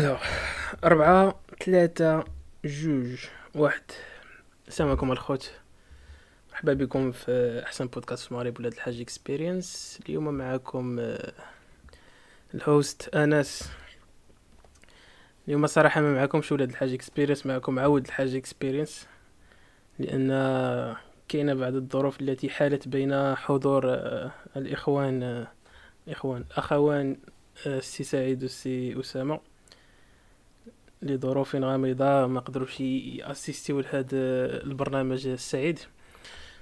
ألو أربعة ثلاثة جوج واحد. السلام عليكم الخوت. مرحبا بكم في أحسن بودكاست في المغرب ولاد الحاج experience اليوم معكم آه، ال host أنس. اليوم صراحة ما معكمش ولاد الحاج experience معكم عود الحاج اكسبيرينس لأن كاينة بعض الظروف التي حالت بين حضور آه، الإخوان آه، إخوان الأخوان السي سعيد والسي أسامة. لظروف غامضة ما قدروش ي assister و لهذا البرنامج السعيد.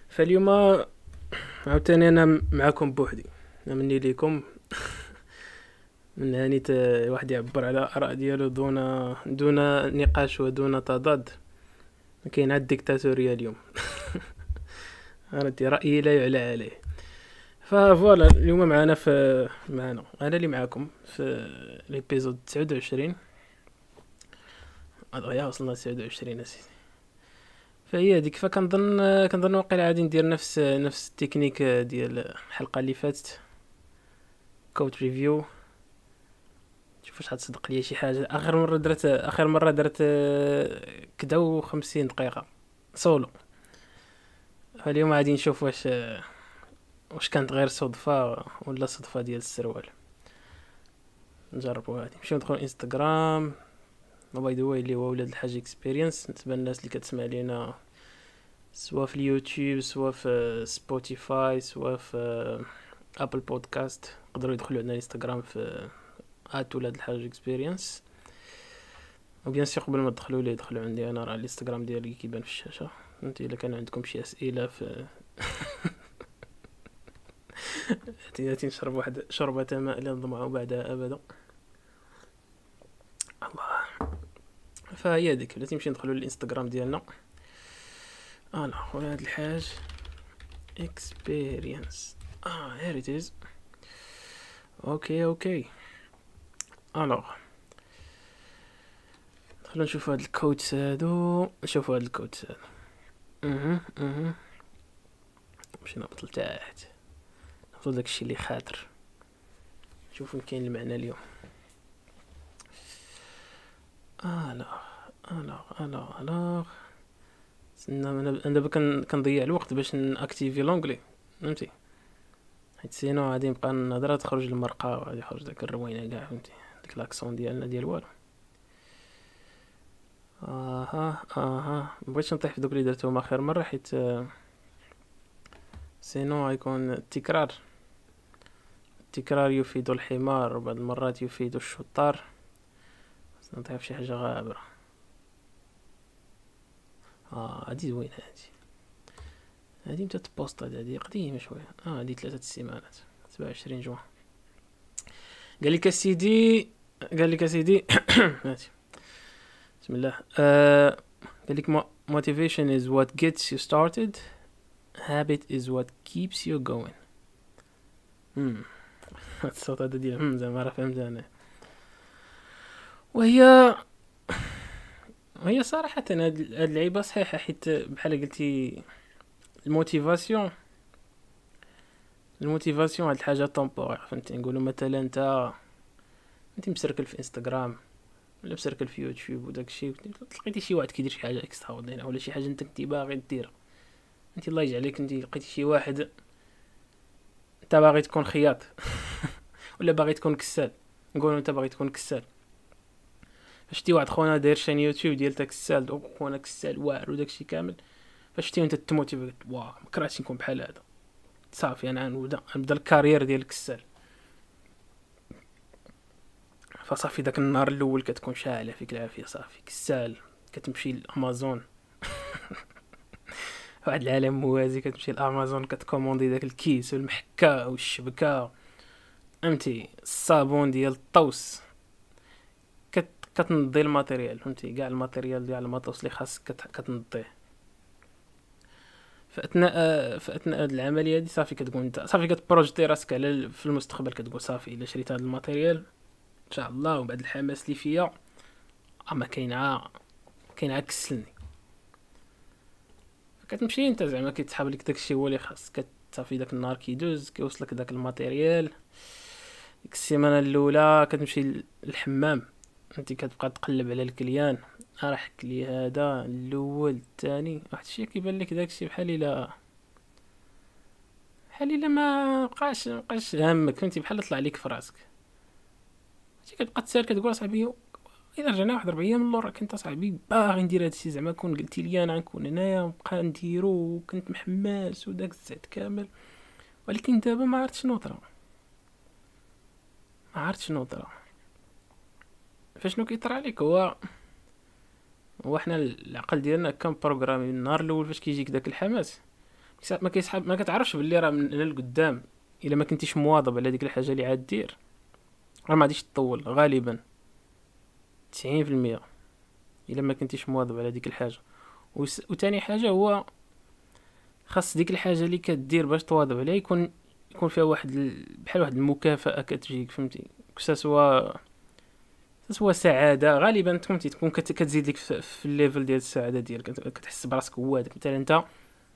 فاليوم عاوتاني أنا معكم بوحدي مني ليكم. من هاني واحد يعبر على الاراء ديالو دون دون نقاش ودون تضاد. كاين عاد الديكتاتوريه اليوم. عرفتي رايي لا يعلى عليه. ف voilà اليوم معنا في معنا أنا اللي معاكم في l'épisode 29 يا وصلنا لتسعود وعشرين اسيدي فهي هذيك فكنظن كنظن واقيلا غادي ندير نفس نفس التكنيك ديال الحلقة اللي فاتت. code review شوف واش غتصدق ليا شي حاجة. آخر مرة درت آخر مرة درت كدا وخمسين دقيقة. سولو فاليوم غادي نشوف واش واش كانت غير صدفة ولا صدفة ديال السروال. نجربو هادي. نمشيو ندخلو انستغرام by the way اللي هو ولاد الحاج experience بالنسبة للناس اللي كتسمع لينا سواء في اليوتيوب سواء في سبوتيفاي سواء في ابل بودكاست يقدروا يدخلوا عندنا انستغرام في ات ولاد الحاج اكسبيرينس وبيان سي قبل ما تدخلوا لي دخلوا عندي أنا راه الإنستغرام ديالي كيبان في الشاشة. انت إلا كان عندكم شي أسئلة في تي نشرب واحد شربة ماء لا نظمع بعدها أبدا. فهي هذيك بلاتي نمشي ندخلو للإنستغرام ديالنا. أنا ولاد الحاج. اكسبيرينس آه هير ات از أوكي أوكي الوغ خلينا نشوف هاد الكودز هادو. نشوف هاد الكودز هادو. أها أها. نمشي نهبط لتحت. ناخذ داكشي اللي خاطر. نشوف فين كاين المعنى اليوم. الوغ الوغ الوغ الوغ سنا أنا دابا كنضيع الوقت باش نأكتيفي لونغلي فهمتي؟ حيت سينو غادي نبقى نهضر تخرج المرقه وغادي يخرج داك الروينة كاع فهمتي؟ ديك لاكسون ديالنا ديال والو. آها آها. مبغيتش نطيح في دوك اللي درتهم آخر مرة حيت سينو غيكون التكرار. التكرار يفيد الحمار وبعض المرات يفيد الشطار. نطيح في شي حاجة غابرة. آه هادي زوينه هادي؟ هادي متى تبوست هادي؟ قديمة شوية. آه هادي ثلاثة السيمانات سبعة وعشرين جوان قال لك سيدي قال لك سيدي هاتي بسم الله. آه قال لك motivation is what gets you started. Habit is what keeps you going. امم الصوت هذا ديال زعما راه فهمت أنا. وهي وهي صراحة هاد اللعيبة صحيحة حيت بحال قلتي ال motivation ال motivation هاد الحاجة temporaire فهمتي نقولو مثلا انت انت مسركل في انستغرام ولا مسركل في يوتيوب وداك الشيء لقيتي شي واحد كيدير شي حاجة extraordinaire ولا شي حاجة انت كنتي باغي ديرها انت الله يجعلك انت لقيتي شي واحد انت باغي تكون خياط ولا باغي تكون كسال. نقولو انت باغي تكون كسال. فشفتي واحد خونا داير chaîne يوتيوب ديال ديال الكسال خونا كسال واعر وداكشي كامل فشفتي وانت ت motiver واه مكرهتش نكون بحال هذا. صافي أنا نبدا نبدا ال carrière ديال الكسال فصافي داك النهار الأول كتكون شاعله فيك العافية صافي. كسال كتمشي لأمازون. واحد العالم موازي كتمشي لأمازون كت commander داك الكيس والمحكه والشبكة. فهمتي؟ الصابون ديال الطوس. كتنضي الماتيريال فهمتي؟ كاع الماتيريال ديال المطوس اللي خاصك كتنضيه فأثناء فأثناء هاد العملية هادي صافي كتقول أنت صافي كتبروجتي راسك على في المستقبل كتقول صافي إلا شريت هاد الماتيريال إن شاء الله وبعد الحماس اللي فيا أما كاين كاين كسلني كتمشي أنت زعما كيتسحب لك داكشي هو اللي خاص صافي داك النهار كيدوز كيوصلك داك ال matériel. ديك السيمانة الأولى كتمشي للحمام. أنت كتبقى تقلب على ال client. راه حك لي هذا الأول الثاني. واحد الشيء كيبان لك داكشي بحال إلا بحال إلا ما بقاش بقاش هامك فهمتي؟ بحال طلع ليك في راسك. كتبقى تسال كتقول صاحبي الا رجعنا واحد ربع أيام اللور كنت صاحبي باغي ندير هادشي زعما كون قلتي لي أنا غنكون هنايا نبقى نديرو وكنت محماس وداك الزعت كامل. ولكن دابا ما عرفت شنو طرا. ما عرفت شنو طرا. فشنو كيطرى عليك؟ هو هو حنا العقل ديالنا كان programmé النهار الأول فاش كيجيك داك الحماس ما كيسحب ما كتعرفش باللي راه من هنا لقدام إلا ما كنتيش مواظب على ديك الحاجة اللي عاد دير راه ما غاديش تطول غالبا تسعين في المية إلا ما كنتيش مواظب على ديك الحاجة. وتاني حاجة هو خاص ديك الحاجة اللي كدير باش تواظب عليها يكون يكون فيها واحد ال... بحال واحد المكافأة كتجيك فهمتي؟ سوا سوا سعادة غالبا فهمتي تكون كتزيد لك في ال level ديال السعادة ديالك كتحس براسك هو هذاك. مثلا أنت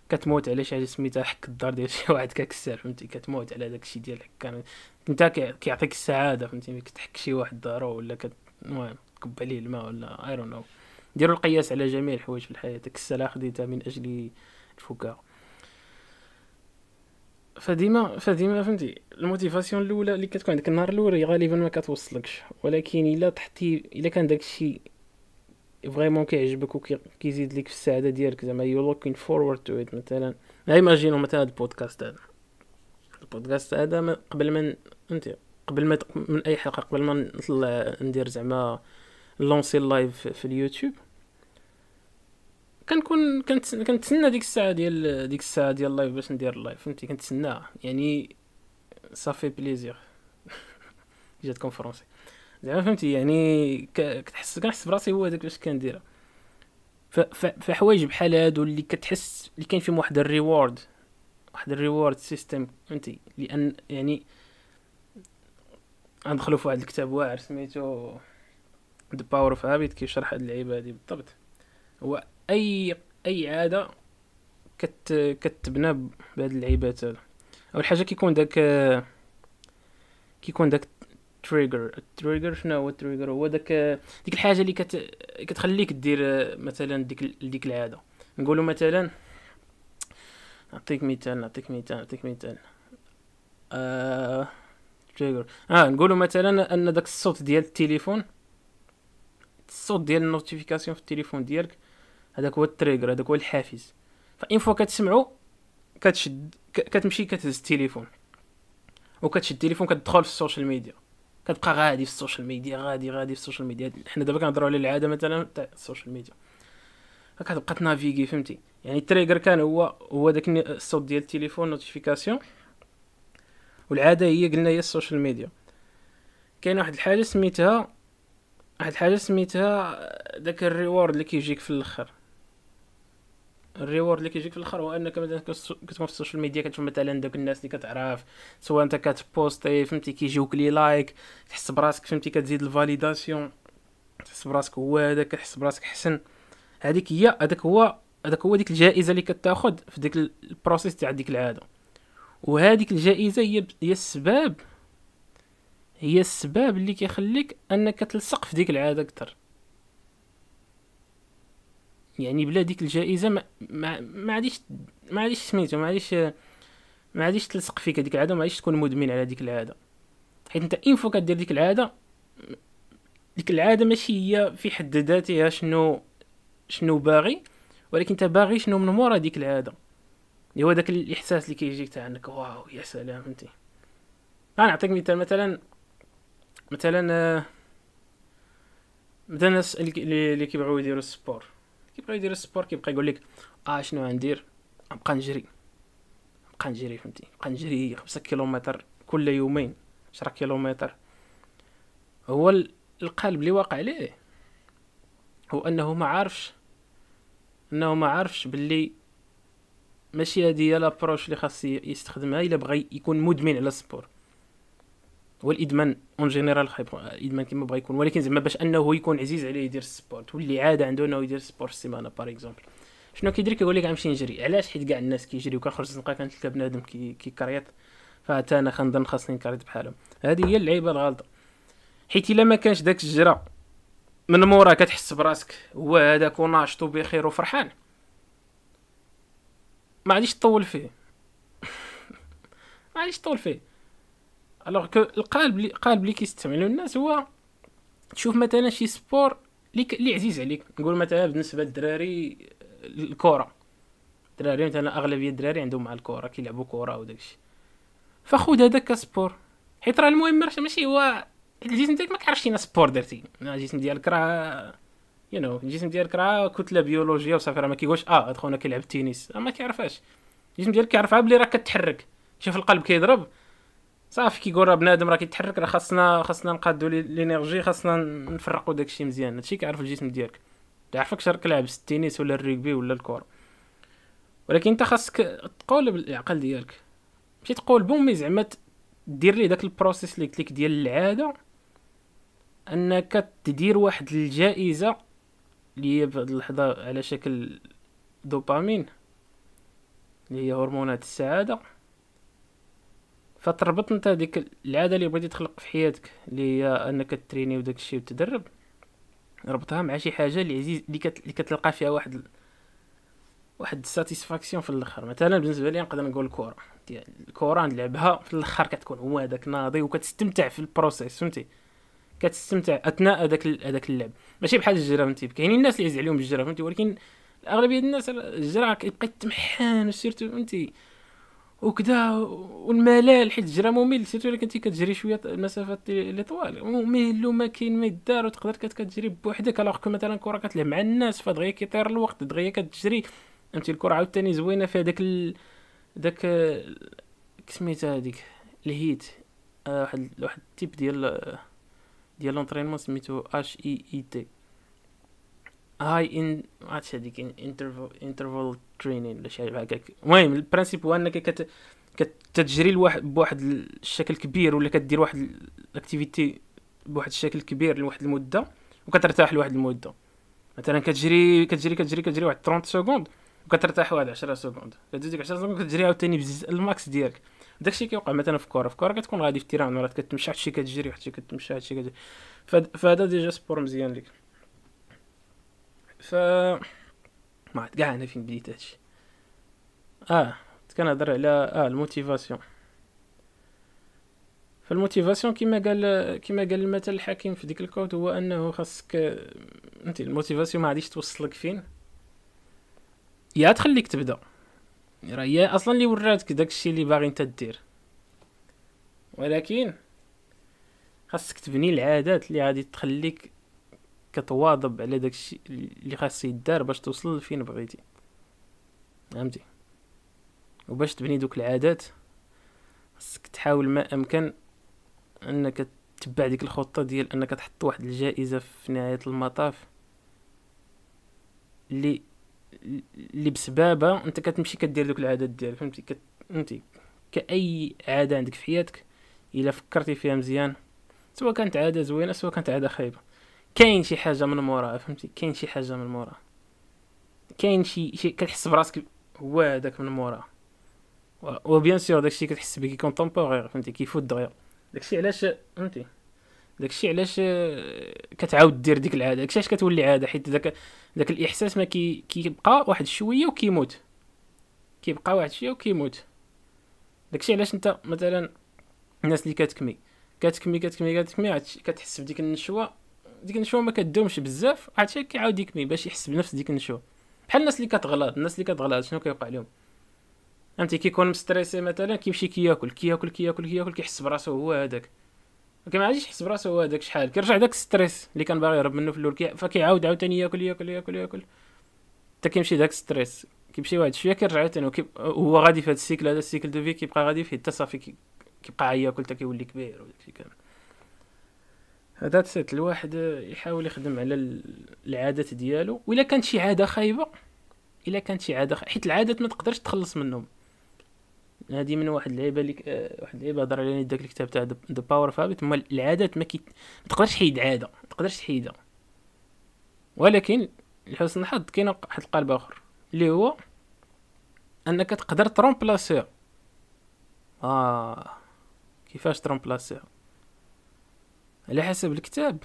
كتموت على شي حاجة سميتها حك الدار ديال شي واحد كاكسر فهمتي؟ كتموت على داك الشيء ديال كان أنت كيعطيك السعادة فهمتي؟ كتحك شي واحد دارو ولا كت المهم تكب عليه الماء ولا I know ديروا القياس على جميع الحوايج في الحياة. ديك السلاح خديتها من أجل الفكاهه فديما فديما فهمتي ال motivation الأولى اللي كتكون عندك النهار الأول غالبا ما كتوصلكش. ولكن إلا تحتي إلا كان داك الشيء vraiment كيعجبك وكيزيد لك في السعادة ديالك زعما you looking forward to it مثلا imaginons مثلا البودكاست هذا. البودكاست هذا قبل ما انت قبل ما من أي حلقة قبل ما نطلع ندير زعما lancer ال live في اليوتيوب. كنكون كنت كنتسنى ديك الساعة ديال ديك الساعة ديال ال live باش ندير ال live فهمتي؟ كنتسناها يعني صافي plaisir جاتكم فرونسي زعما فهمتي؟ يعني كتحس كنحس براسي هو داك باش كنديرها. فحوايج بحال هادو اللي كتحس اللي كاين فيهم واحد ال reward واحد ال reward system فهمتي؟ لأن يعني غندخلو في واحد الكتاب واعر سميتو the power of habit كيشرح هاد اللعيبه هادي بالضبط. هو أي أي عادة كت كتبنى بهاد اللعيبات هذا أول حاجة كيكون داك كيكون داك trigger ال trigger شنو هو ال trigger هو داك ديك الحاجة اللي كت كتخليك دير مثلا ديك ديك العادة. نقولوا مثلا نعطيك مثال نعطيك مثال نعطيك مثال. آه... trigger آه نقولوا مثلا أن داك الصوت ديال التليفون الصوت ديال ال notification في التليفون ديالك هذاك هو ال trigger هذاك هو الحافز. ف une fois كتسمعو كتشد كتمشي كتهز التليفون. وكتشد التليفون كتدخل في ال social media. كتبقى غادي في ال social media غادي غادي في ال social media. حنا دابا كنهضروا على العادة مثلا تاع ال social media. كتبقى تنافيغي فهمتي؟ يعني ال trigger كان هو هو داك الصوت ديال التليفون notification والعادة هي قلنا هي ال social media. كاين واحد الحاجة سميتها واحد الحاجة سميتها داك ال reward اللي كيجيك في الأخر. ال reward اللي كيجيك في الآخر هو انك مثلا كتكون في ال social media كتشوف مثلا دوك الناس اللي كتعرف سواء انت كتبوستي فهمتي كيجيوك les likes تحس براسك فهمتي كتزيد ال validation تحس براسك هو هذاك كتحس براسك حسن. هذيك هي هذاك هو هذاك هو ديك الجائزة اللي كتاخذ في ديك ال process تاع ديك العادة. وهذيك الجائزة هي هي السبب هي السبب اللي كيخليك انك تلصق في ديك العادة أكثر يعني بلا ديك الجائزة ما ما, عاديش ما عاديش سميتو ما عاديش ما عاديش تلصق فيك هذيك العادة ما عاديش تكون مدمن على ديك العادة. حيت انت une fois كدير ديك العادة ديك العادة ماشي هي في حد ذاتها شنو شنو باغي ولكن انت باغي شنو من مورا ديك العادة. اللي هو داك الإحساس اللي كيجيك تاع إنك واو يا سلام فهمتي أنا نعطيك مثال مثلا مثلا مثلا الناس اللي كيبغيو يديروا ال sport. كيبغي يدير ال sport كيبقى يقول لك آه شنو غندير؟ نبقى نجري. نبقى نجري فهمتي؟ نبقى نجري خمسة كيلومتر كل يومين عشرة كيلومتر. هو القلب اللي واقع عليه هو أنه ما عارفش أنه ما عارفش باللي ماشي هادي هي l'approche اللي خاص يستخدمها إلا بغى يكون مدمن على ال sport. هو الادمان en général خايب الادمان كيما بغا يكون. ولكن زعما باش أنه يكون عزيز عليه يدير ال sport تولي عادة عنده أنه يدير ال sport في السيمانه par exemple شنو كيدير؟ كيقول لك غنمشي نجري. علاش؟ حيت كاع الناس كيجريو كنخرج نلقى كنتلقى بنادم كي كيكريط فحتى أنا خنظن خاصني نكريط بحالهم. هذه هي اللعيبة الغلطه حيت إلا ما كانش داك الجرا من مورا كتحس براسك هو هذاك وناشط وبخير وفرحان. ما غاديش تطول فيه. ما غاديش تطول فيه. alors que القالب اللي القالب اللي كيستعملو الناس هو تشوف مثلا شي sport اللي عزيز عليك نقول مثلا بالنسبة للدراري الكره الدراري مثلا اغلبيه الدراري عندهم مع الكره كيلعبوا كره وداكشي فخذ هذاك ك sport حيت راه المهم ماشي هو الجسم ديالك ما كيعرفش شي sport درتي الجسم ديالك راه you know الجسم ديالك راه كتله بيولوجيه وصافي راه ما كيقولش آه هاد خونا كيلعب التنس ما كيعرفهاش الجسم ديالك كيعرفها بلي راه كتحرك شوف القلب كيضرب صافي كيقول راه بنادم راه كيتحرك راه خاصنا خاصنا نقادو l'énergie خاصنا نفرقوا داكشي مزيان. هادشي كيعرف الجسم ديالك. تعرفكش راك لعب التنس ولا الريغبي ولا الكره ولكن انت خاصك تقول بالعقل ديالك. ماشي تقول bon mais زعما دير ليه داك ال process قلت لك ديال العادة انك تدير واحد الجائزة اللي هي بهاد اللحظة على شكل دوبامين اللي هي هرمونات السعادة. فتربط انت ديك العادة اللي بغيتي تخلق في حياتك اللي هي أنك تريني وداك الشيء وتدرب. ربطها مع شي حاجة اللي عزيز اللي, كت... اللي كتلقى فيها واحد واحد ال satisfaction في الآخر. مثلا بالنسبة لي نقدر نقول الكره ديال الكره نلعبها في الآخر كتكون هو هذاك ناضي وكتستمتع في ال process فهمتي؟ كتستمتع أثناء هذاك هذاك اللعب. ماشي بحال الجرا فهمتي؟ كاينين الناس اللي يعز عليهم الجرا فهمتي؟ ولكن اغلبيه الناس الجرا كيبقى يتمحان surtout فهمتي؟ وكذا والملال حيت الجرا ممل surtout إلا كنتي كتجري شوية المسافات اللي طوال. ممل وما كاين ما يدار وتقدر كتجري بوحدك. alors مثلا كرة كتلعب مع الناس فدغيا كيطير الوقت دغيا كتجري. فهمتي؟ الكرة عاوتاني زوينة فيها داك ال... داك سميتها هذيك ال HIIT. آه، واحد واحد ال type ديال ديال l'entraînement سميتو H I I T high in ما عرفتش هذيك interval interval training ولا شي حاجة هكاك المهم ال principe هو إنك كت كتجري لواحد بواحد الشكل كبير ولا كدير واحد ال activité بواحد الشكل كبير لواحد المدة وكترتاح لواحد المدة. مثلا كتجري كتجري كتجري كتجري واحد 30 secondes وكترتاح واحد 10 secondes. كتزيد 10 secondes كتجري عاوتاني بزز ال max ديالك. داكشي كيوقع مثلا في الكره في الكره كتكون غادي في terrain مرات كتمشى حتى شي كتجري حتى شي كتمشى حتى كتجري. فهذا déjà sport مزيان ليك. ف ما عرفت كاع أنا فين بديت هادشي آه كنهضر على آه ال motivation. فال motivation كما قال كما قال المثل الحكيم في ديك ال quote هو أنه خاصك أنت ال motivation ما غاديش توصلك فين. يا تخليك تبدأ. راه هي أصلا اللي وراتك داكشي اللي باغي أنت دير ولكن خاصك تبني العادات اللي غادي تخليك كتواظب على داكشي اللي خاص يدار باش توصل لفين بغيتي. فهمتي؟ وباش تبني دوك العادات خاصك تحاول ما أمكن أنك تتبع ديك الخطة ديال أنك تحط واحد الجائزة في نهاية المطاف اللي اللي بسبابها أنت كتمشي كدير دوك العادات ديالك. فهمتي؟ كت... فهمتي؟ كأي عادة عندك في حياتك إلا فكرتي فيها مزيان سواء كانت عادة زوينة سواء كانت عادة خايبة. كاين شي حاجة من موراها فهمتي؟ كاين شي حاجة من موراها كاين شي شي كتحس براسك هو هذاك من موراها و bien sûr داكشي كتحس به كيكون فهمتي؟ كيفوت دغيا. داكشي علاش فهمتي؟ داكشي علاش كتعاود دير ديك العادة. داكشي علاش كتولي عادة حيت داك داك الإحساس ما كي كيبقى واحد شوية وكيموت كيبقى واحد شوية وكيموت داكشي علاش انت مثلا الناس اللي كتكمي كتكمي كتكمي كتكمي كتحس بديك النشوة ديك النشوة ما كدومش بزاف عاد كيعاود يكمي باش يحس بنفس ديك النشوة. بحال الناس اللي كتغلط الناس اللي كتغلط شنو كيوقع لهم فهمتي؟ كيكون مستريسي مثلا كيمشي كياكل كياكل كياكل كياكل كيحس براسو هو هذاك. ما غاديش يحس براسو هو هذاك شحال كيرجع داك stress اللي كان باغي يهرب منه في الأول فكيعاود عاوتاني ياكل ياكل ياكل ياكل. حتى كيمشي داك stress كيمشي واحد شوية كيرجع عاوتاني وهو غادي في هذا ال cycle هذا ال cycle de vie كيبقى غادي فيه حتى صافي كيبقى ياكل حتى كيولي كبير وداكشي كامل. هذا سيت الواحد يحاول يخدم على العادات ديالو. وإلا كانت شي عادة خايبة إلا كانت شي عادة حيت العادات ما تقدرش تخلص منهم. هذه من واحد اللعيبة اللي آه، واحد اللعيبة هضر عليها داك الكتاب تاع The Power of Habit العادات ما كي ما تقدرش تحيد عادة ما تقدرش تحيدها. ولكن لحسن الحظ كاين واحد القالب آخر اللي هو أنك تقدر ت remplacer آه كيفاش ت remplacer على حسب الكتاب.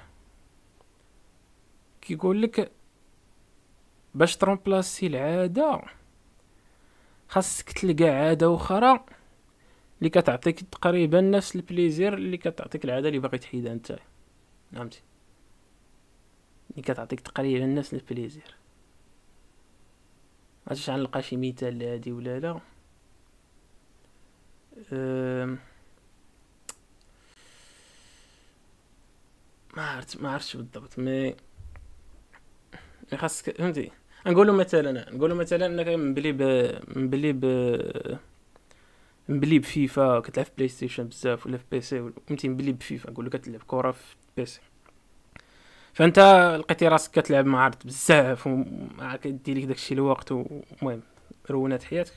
كيقول لك باش ت remplacer العادة خاصك تلقى عادة أخرى اللي كتعطيك تقريبا نفس ال plaisir اللي كتعطيك العادة اللي باغي تحيدها انت. فهمتي؟ اللي كتعطيك تقريبا نفس ال plaisir. عرفتش نلقى شي مثال لهادي ولا لا. ما عرفت ما عرفتش بالضبط. mais خاصك فهمتي؟ نقولوا مثلا نقولوا مثلا إنك مبلي ب مبلي ب مبلي بفيفا كتلعب في PlayStation بزاف ولا في PC فهمتي؟ مبلي بفيفا نقول لك كتلعب كره في PC فأنت لقيتي راسك كتلعب مع عرض بزاف وما كدير لك داكشي الوقت ومهم رونات حياتك.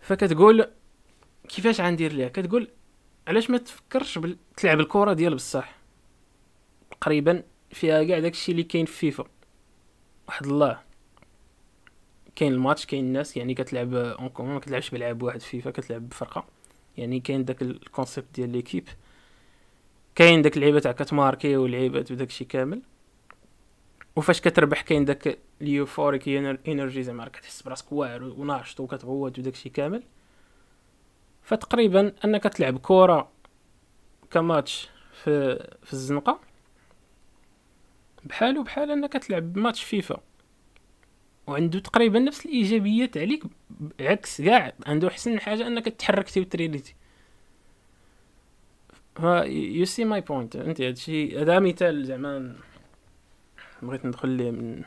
فكتقول كيفاش غندير ليها؟ كتقول علاش ما تفكرش بل... تلعب الكرة ديال بصح؟ تقريبا فيها كاع داكشي اللي كاين في فيفا. واحد الله. كاين الماتش كاين الناس يعني كتلعب اون كومون ما كتلعبش بلعب واحد فيفا كتلعب بفرقة. يعني كاين داك ال concept ديال l'équipe كاين داك اللعيبة تاع كتماركي واللعيبات وداكشي كامل. وفاش كتربح كاين داك ال euphoric energy زعما كتحس براسك واعر وناشط وكتغوت وداكشي كامل. فتقريبا أنك تلعب كره كماتش في في الزنقة. بحالو بحال أنك تلعب ماتش فيفا. وعنده تقريبا نفس الإيجابيات عليك عكس كاع عنده احسن حاجة أنك تحركتي وترينيتي. you see my point أنت هادشي هذا مثال زعما بغيت ندخل ليه من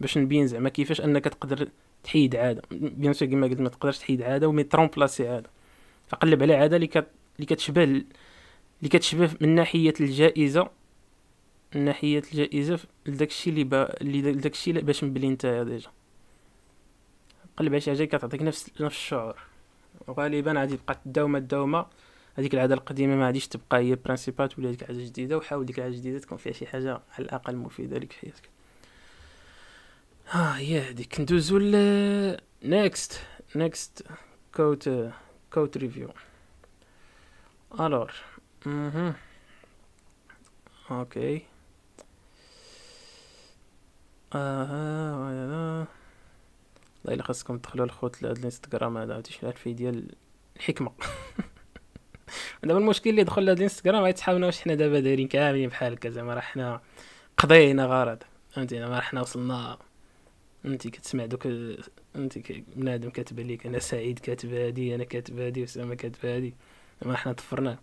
باش نبين زعما كيفاش أنك تقدر تحيد عادة. bien sûr كما قلت ما تقدرش تحيد عادة و mais ت remplacer عادة. فقلب على عاده اللي كت... اللي كتشبه اللي كتشبه من ناحية الجائزة من ناحية الجائزة لداكشي اللي با... اللي داكشي باش مبلي نتايا déjà. قلب على شي حاجة كتعطيك نفس نفس الشعور. وغالبا غادي تبقى تداوم الدومة. هذيك العادة القديمة ما غاديش تبقى هي principale تولي هذيك العادة جديده وحاول ديك العادة الجديدة تكون فيها شي حاجة على الأقل مفيدة لك في حياتك. ها هي هذيك. ندوزو ل next next quote quote review alors أها okay أها والله إلا خاصكم تدخلوا الخوت لهاد الانستغرام هذا عرفتي شنو الفي ديال الحكمة. دابا المشكل اللي دخل لهاد الانستغرام غيتحاولنا واش حنا دابا دايرين كاملين بحال هكا زعما راه حنا قضينا غرض. فهمتي راه حنا وصلنا انت كتسمع دوك أنت بنادم كاتب لك أنا سعيد كاتب هادي أنا كاتب هادي وسامة كاتب هادي. ما حنا طفرناه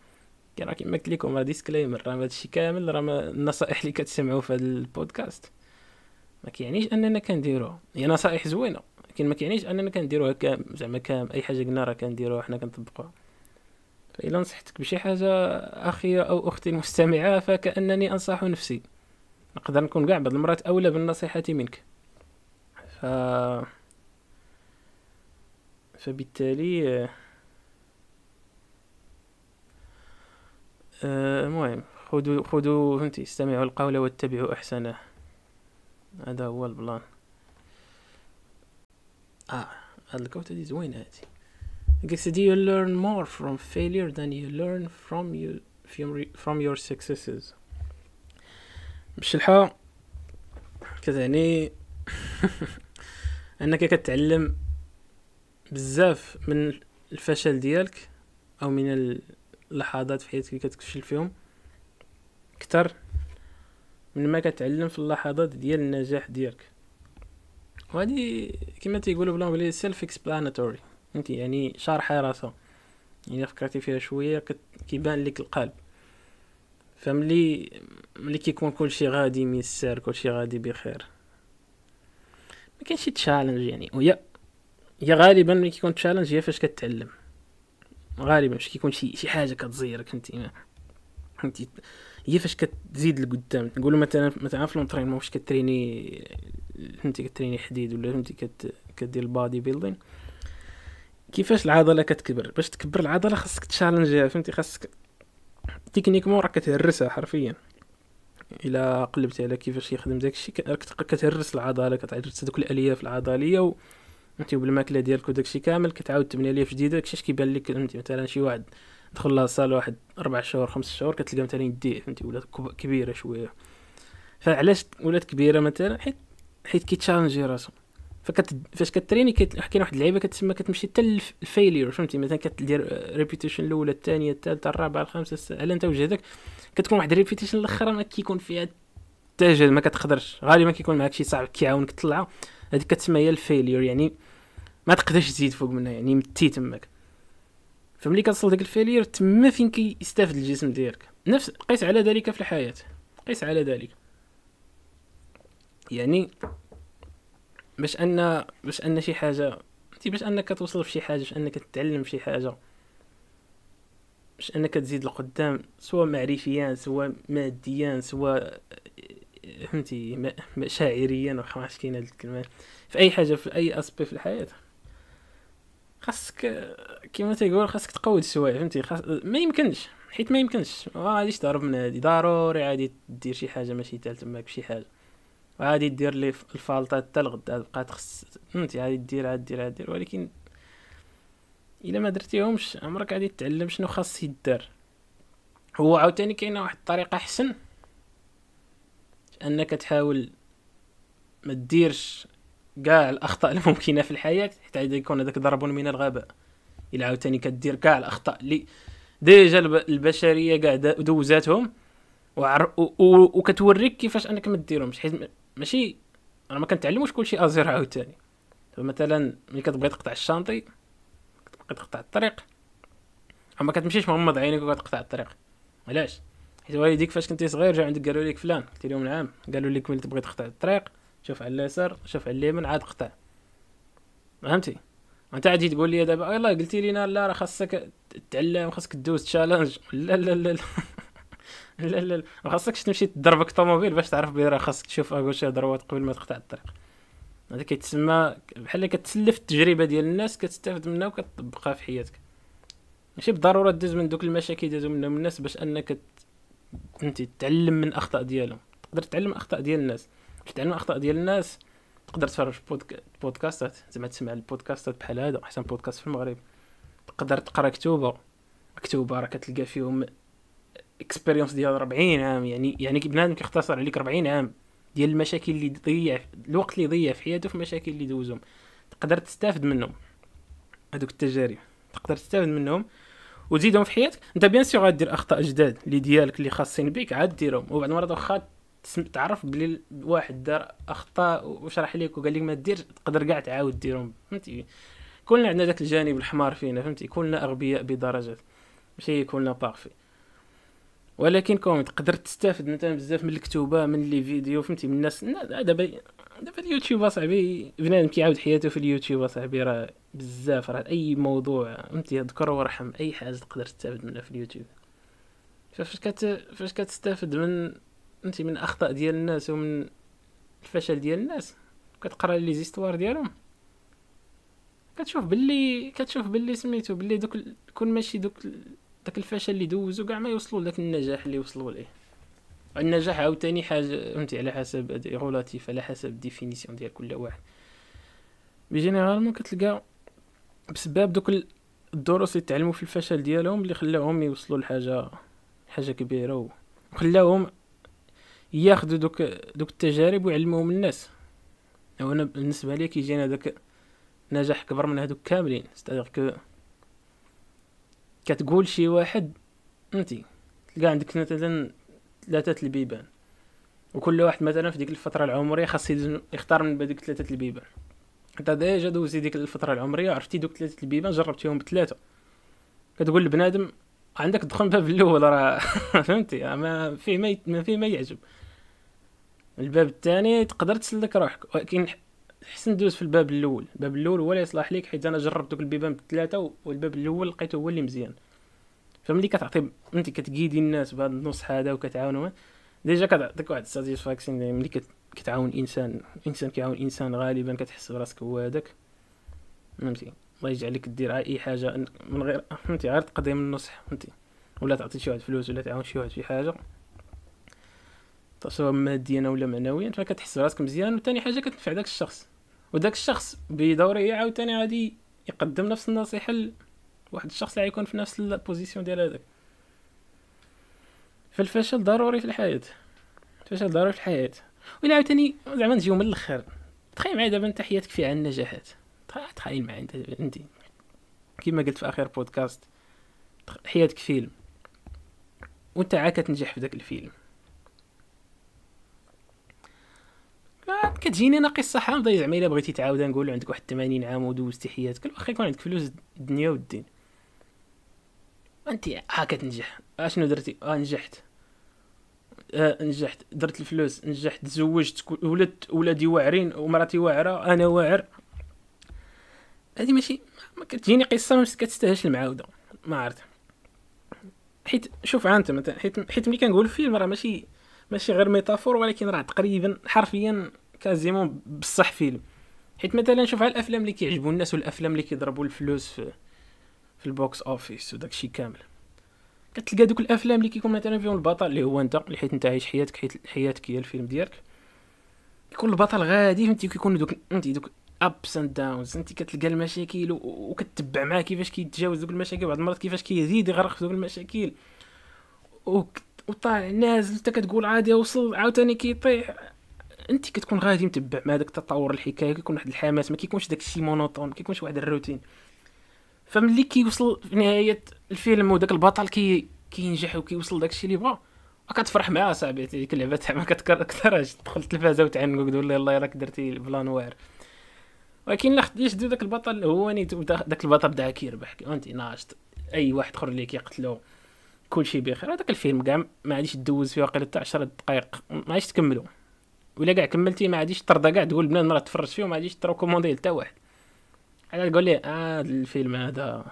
راه كيما قلت لكم راه disclaimer راه هادشي كامل راه النصائح اللي كتسمعوا في هذا البودكاست. ما كيعنيش أننا كنديروها هي نصائح زوينة لكن ما كيعنيش أننا كنديروها كام زعما كام أي حاجة قلنا راه كنديروها حنا كنطبقوها فإلا نصحتك بشي حاجة أخي أو أختي المستمعة فكأنني أنصح نفسي. نقدر نكون كاع بعض المرات أولى بالنصيحة منك. ف فبالتالي آه، المهم خذوا خذوا فهمتي؟ استمعوا القول واتبعوا احسنه هذا هو البلان. آه هاد الكوتة دي زوينة هادي. guess you learn more from failure than you learn from you from your successes. بشلحة كتعني أنك كتعلم بزاف من الفشل ديالك أو من اللحظات في حياتك اللي كتفشل فيهم أكثر من ما كتعلم في اللحظات ديال النجاح ديالك. وهذه كما تيقولوا بالانجليزي self explanatory انت يعني شارحه راسها يعني فكرتي فيها شوية كيبان لك القلب. فملي ملي كيكون كلشي غادي ميسر كلشي غادي بخير. ما كاينش challenge يعني. وهي هي غالبا ملي كيكون challenge هي فاش كتعلم. غالبا فاش كيكون شي شي حاجة كتزيرك انت. فهمتي هي فاش كتزيد لقدام. نقولوا مثلا مثلا في l'entraînement فاش كتريني فهمتي كتريني حديد ولا فهمتي كت... كدير ال bodybuilding كيفاش العضلة كتكبر؟ باش تكبر العضلة خاصك تشالنجيها فهمتي؟ خاصك techniquement راك كتهرسها حرفيا. إلا قلبتي على كيفاش يخدم داكشي راك كتهرس العضلة كتهرس دوك الالياف العضلية و انت بالماكله ديالك وداكشي كامل كتعاود تبني الياف جديده داكشي كيبان لك فهمتي؟ مثلا شي واحد دخل la salle واحد أربع شهور خمس شهور كتلقى مثلا يديه فهمتي؟ ولا كبيرة شوية. فعلاش ولات كبيرة مثلا؟ حيت حيت كيتشالنجي راسو فكت فاش كتريني كاين واحد اللعيبة كتسمى كتمشي حتى ال failure فهمتي؟ مثلا كدير repetition الأولى الثانية الثالثة الرابعة الخامسة على أنت وجهدك كتكون واحد ال repetition الأخرى ما كيكون فيها حتى ما كتقدرش. غالبا كيكون معاك شي صاحب كيعاونك تطلع هذيك كتسمى هي ال failure يعني ما تقدرش تزيد فوق منها يعني متي تماك. فملي كتصل ديك ال failure تما فين كيستافد الجسم ديالك؟ نفس قيس على ذلك في الحياة قيس على ذلك. يعني باش أن باش أن شي حاجة باش أنك توصل في شي حاجة باش أنك تتعلم شي حاجة باش أنك تزيد لقدام سواء معرفيا سواء ماديا سواء فهمتي شاعريا واخا ما كاين هاد الكلمة. في أي حاجة في أي aspect في الحياة. خاصك كيما تيقول خاصك تقود شوية فهمتي؟ خاص ما يمكنش حيت ما يمكنش. ما غاديش تهرب من هادي ضروري غادي دير شي حاجة ماشي تال تماك شي حاجة. وغادي دير لي الفالطات حتى الغدا تبقى تخص فهمتي؟ غادي دير عاد دير عاد دير. ولكن إلا ما درتيهمش عمرك غادي تتعلم شنو خاص يدار. هو عاوتاني كاينة واحد الطريقة أحسن؟ أنك تحاول ما ديرش كاع الأخطاء الممكنه في الحياة حتى يكون هذاك ضرب من الغباء الا عاوتاني كدير كاع الأخطاء اللي déjà البشرية كاع دوزاتهم وعر... و... و... وكتوريك كيفاش أنك ما ديرهمش حيت ماشي أنا ما كنتعلموش كلشي à zéro عاوتاني. مثلا ملي كتبغي تقطع الشانطي كتبقى تقطع الطريق ما كتمشيش مغمض عينيك وكتقطع الطريق. علاش؟ حيت والديك فاش كنتي صغير جا عندك قالوا لك فلان قلت لهم نعم قالوا لك ملي تبغي تقطع الطريق شوف على اليسار شوف على اليمين عاد قطع فهمتي؟ أنت عادي تقول لي دابا يلاه قلتي لينا لا راه خاصك تتعلم خاصك دوز challenge لا لا لا لا. لا ما خاصكش تمشي تضربك طوموبيل باش تعرف بلي راه خاصك تشوف à gauche à droite قبل ما تقطع الطريق. هذا كيتسمى بحال كتسلف التجربة ديال الناس كتستافد منها وكتطبقها في حياتك. ماشي بالضرورة دوز من دوك المشاكل دازو منهم الناس باش أنك أنت تتعلم من أخطاء ديالهم. تقدر تتعلم أخطاء ديال الناس. تتعلم اخطاء ديال الناس. تقدر تفرج بودك... بودكاستات. زعما تسمع البودكاستات بحال هذا أحسن بودكاست في المغرب. تقدر تقرأ كتوبة. كتوبة راه كتلقى فيهم expérience ديال 40 عام. يعني يعني بنادم كيختصر عليك 40 عام ديال المشاكل اللي ضيع الوقت اللي ضيع في حياته في المشاكل اللي دوزهم. تقدر تستافد منهم. هذوك التجارب. تقدر تستافد منهم وتزيدهم في حياتك. أنت bien sûr غادير أخطاء جداد اللي ديالك اللي خاصين بك عاد ديرهم. وبعد المرات واخا تعرف بلي واحد دار أخطاء وشرح لك وقال لك ما دير تقدر كاع تعاود ديرهم فهمتي؟ كلنا عندنا ذاك الجانب الحمار فينا فهمتي؟ كلنا أغبياء بدرجات ماشي كلنا parfaits ولكن comme تقدر تستافد مثلا بزاف من الكتوبة من les vidéos فهمتي؟ من الناس دابا دابا اليوتيوب أصاحبي بنادم كيعاود حياته في اليوتيوب أصاحبي راه بزاف راه أي موضوع فهمتي؟ ذكر وارحم أي حاجة تقدر تستافد منها في اليوتيوب. فاش كت فاش كتستافد من انت من اخطاء ديال الناس ومن الفشل ديال الناس. كتقرا les histoires ديالهم. كتشوف باللي كتشوف باللي سميتو باللي دوك كون ماشي دوك داك الفشل اللي دوزو كاع ما يوصلوا لذاك النجاح اللي وصلوا ليه. النجاح عاوتاني حاجة فهمتي؟ على حسب relative على حسب ال définition ديال كل واحد. généralement كتلقى بسبب دوك الدروس اللي تعلموا في الفشل ديالهم اللي خلاهم يوصلوا لحاجة حاجة كبيرة وخلاهم ياخذوا دوك دوك التجارب ويعلموهم الناس. أنا بالنسبة لي كيجينا داك نجاح كبر من هادوك كاملين. c'est-à-dire que كتقول شي واحد فهمتي تلقى عندك مثلا ثلاثة البيبان. وكل واحد مثلا في ديك الفترة العمرية خاص يختار من بديك ثلاثة البيبان. أنت déjà دوزي ديك الفترة العمرية عرفتي دوك ثلاثة البيبان جربتيهم بثلاثة. كتقول لبنادم عندك تدخل الباب الأول راه فهمتي؟ ما فيه ما, ما فيه ما يعجب. الباب الثاني تقدر تسلك روحك. ولكن حسن دوز في الباب الأول. الباب الأول هو اللي يصلح ليك حيت أنا جربت دوك البيبان بالثلاثه والباب الأول لقيته هو اللي مزيان. فملي كتعطي انت كتقيدي الناس بهذا النص هذا وكتعاونوا déjà كتعطيك واحد ال satisfaction ملي كتعاون انسان إنسان كيعاون إنسان غالبا كتحس براسك هو هذاك فهمتي؟ الله يجعلك دير أي حاجة من غير فهمتي؟ غير تقدم النصح فهمتي؟ ولا تعطي شي واحد فلوس ولا تعاون شي واحد في حاجة. سواء ماديا ولا معنويا فكتحس براسك مزيان وثاني حاجة كتنفع داك الشخص. وداك الشخص بدوره عاوتاني غادي يقدم نفس النصيحة لواحد الشخص اللي يكون في نفس ال position ديال هذاك. فالفشل ضروري في الحياة. فاش ضروري في الحياة. ولا عاوتاني زعما نجيو من الأخر. تخيل معايا دابا أنت حياتك فيها النجاحات تخيل معايا انت انت كما قلت في آخر بودكاست حياتك فيلم وانت عا كتنجح في ذاك الفيلم. كتجيني أنا قصة حامضه زعما إلا بغيتي تعاودها نقول عندك واحد 80 عام ودوزتي حياتك واخا يكون عندك فلوس الدنيا والدين. أنت ها كتنجح أشنو درتي؟ آه نجحت. آه نجحت. درت الفلوس نجحت. تزوجت ولدت ولادي واعرين ومراتي واعرة أنا واعر. هذه ماشي ما كتجيني قصة ما كتستاهلش المعاودة ما عرفت. حيت شوف انت مثلا حيت حيت ملي كنقول فيلم راه ماشي ماشي غير métaphore ولكن راه تقريبا حرفيا quasiment بصح فيلم. حيت مثلا شوف على الأفلام اللي كيعجبوا الناس والأفلام اللي كيضربوا الفلوس في في ال box office وداك الشيء كامل. كتلقى دوك الأفلام اللي كيكون مثلا فيهم البطل اللي هو انت اللي حيت انت عايش حياتك حيت حياتك هي الفيلم ديالك. يكون البطل غادي فهمتي؟ كيكون دوك انت دوك ups and downs انت كتلقى المشاكل وكتبع معاه كيفاش كيتجاوز دوك المشاكل. بعض المرات كيفاش كيزيد يغرق في دوك المشاكل. وطالع نازل انت كتقول عادي وصل عاوتاني كيطيح. انت كتكون غادي متبع مع داك التطور الحكاية. كيكون واحد الحماس ما كيكونش داك الشيء monotone ما كيكونش واحد الروتين. فملي كيوصل في نهاية الفيلم وداك البطل كي كينجح وكيوصل داك الشيء اللي بغا كتفرح معاه صاحبي ديك اللعبة تاع ما كتكرهش. تدخل التلفازة وتعنق وتقول الله راك درتي plan واعر ولكن لا خديش داك البطل؟ هو داك البطل بدا كيربح أنت ناشط. أي واحد آخر اللي كيقتلو كل شيء بخير. هذاك الفيلم كاع ما غاديش تدوز فيه واقيلا حتى 10 دقائق ما غاديش تكملو. ولا كاع كملتي ما غاديش ترضى كاع تقول بنادم راه تفرج فيه وما غاديش ت recommander حتى واحد. عاد تقول لي آه الفيلم هذا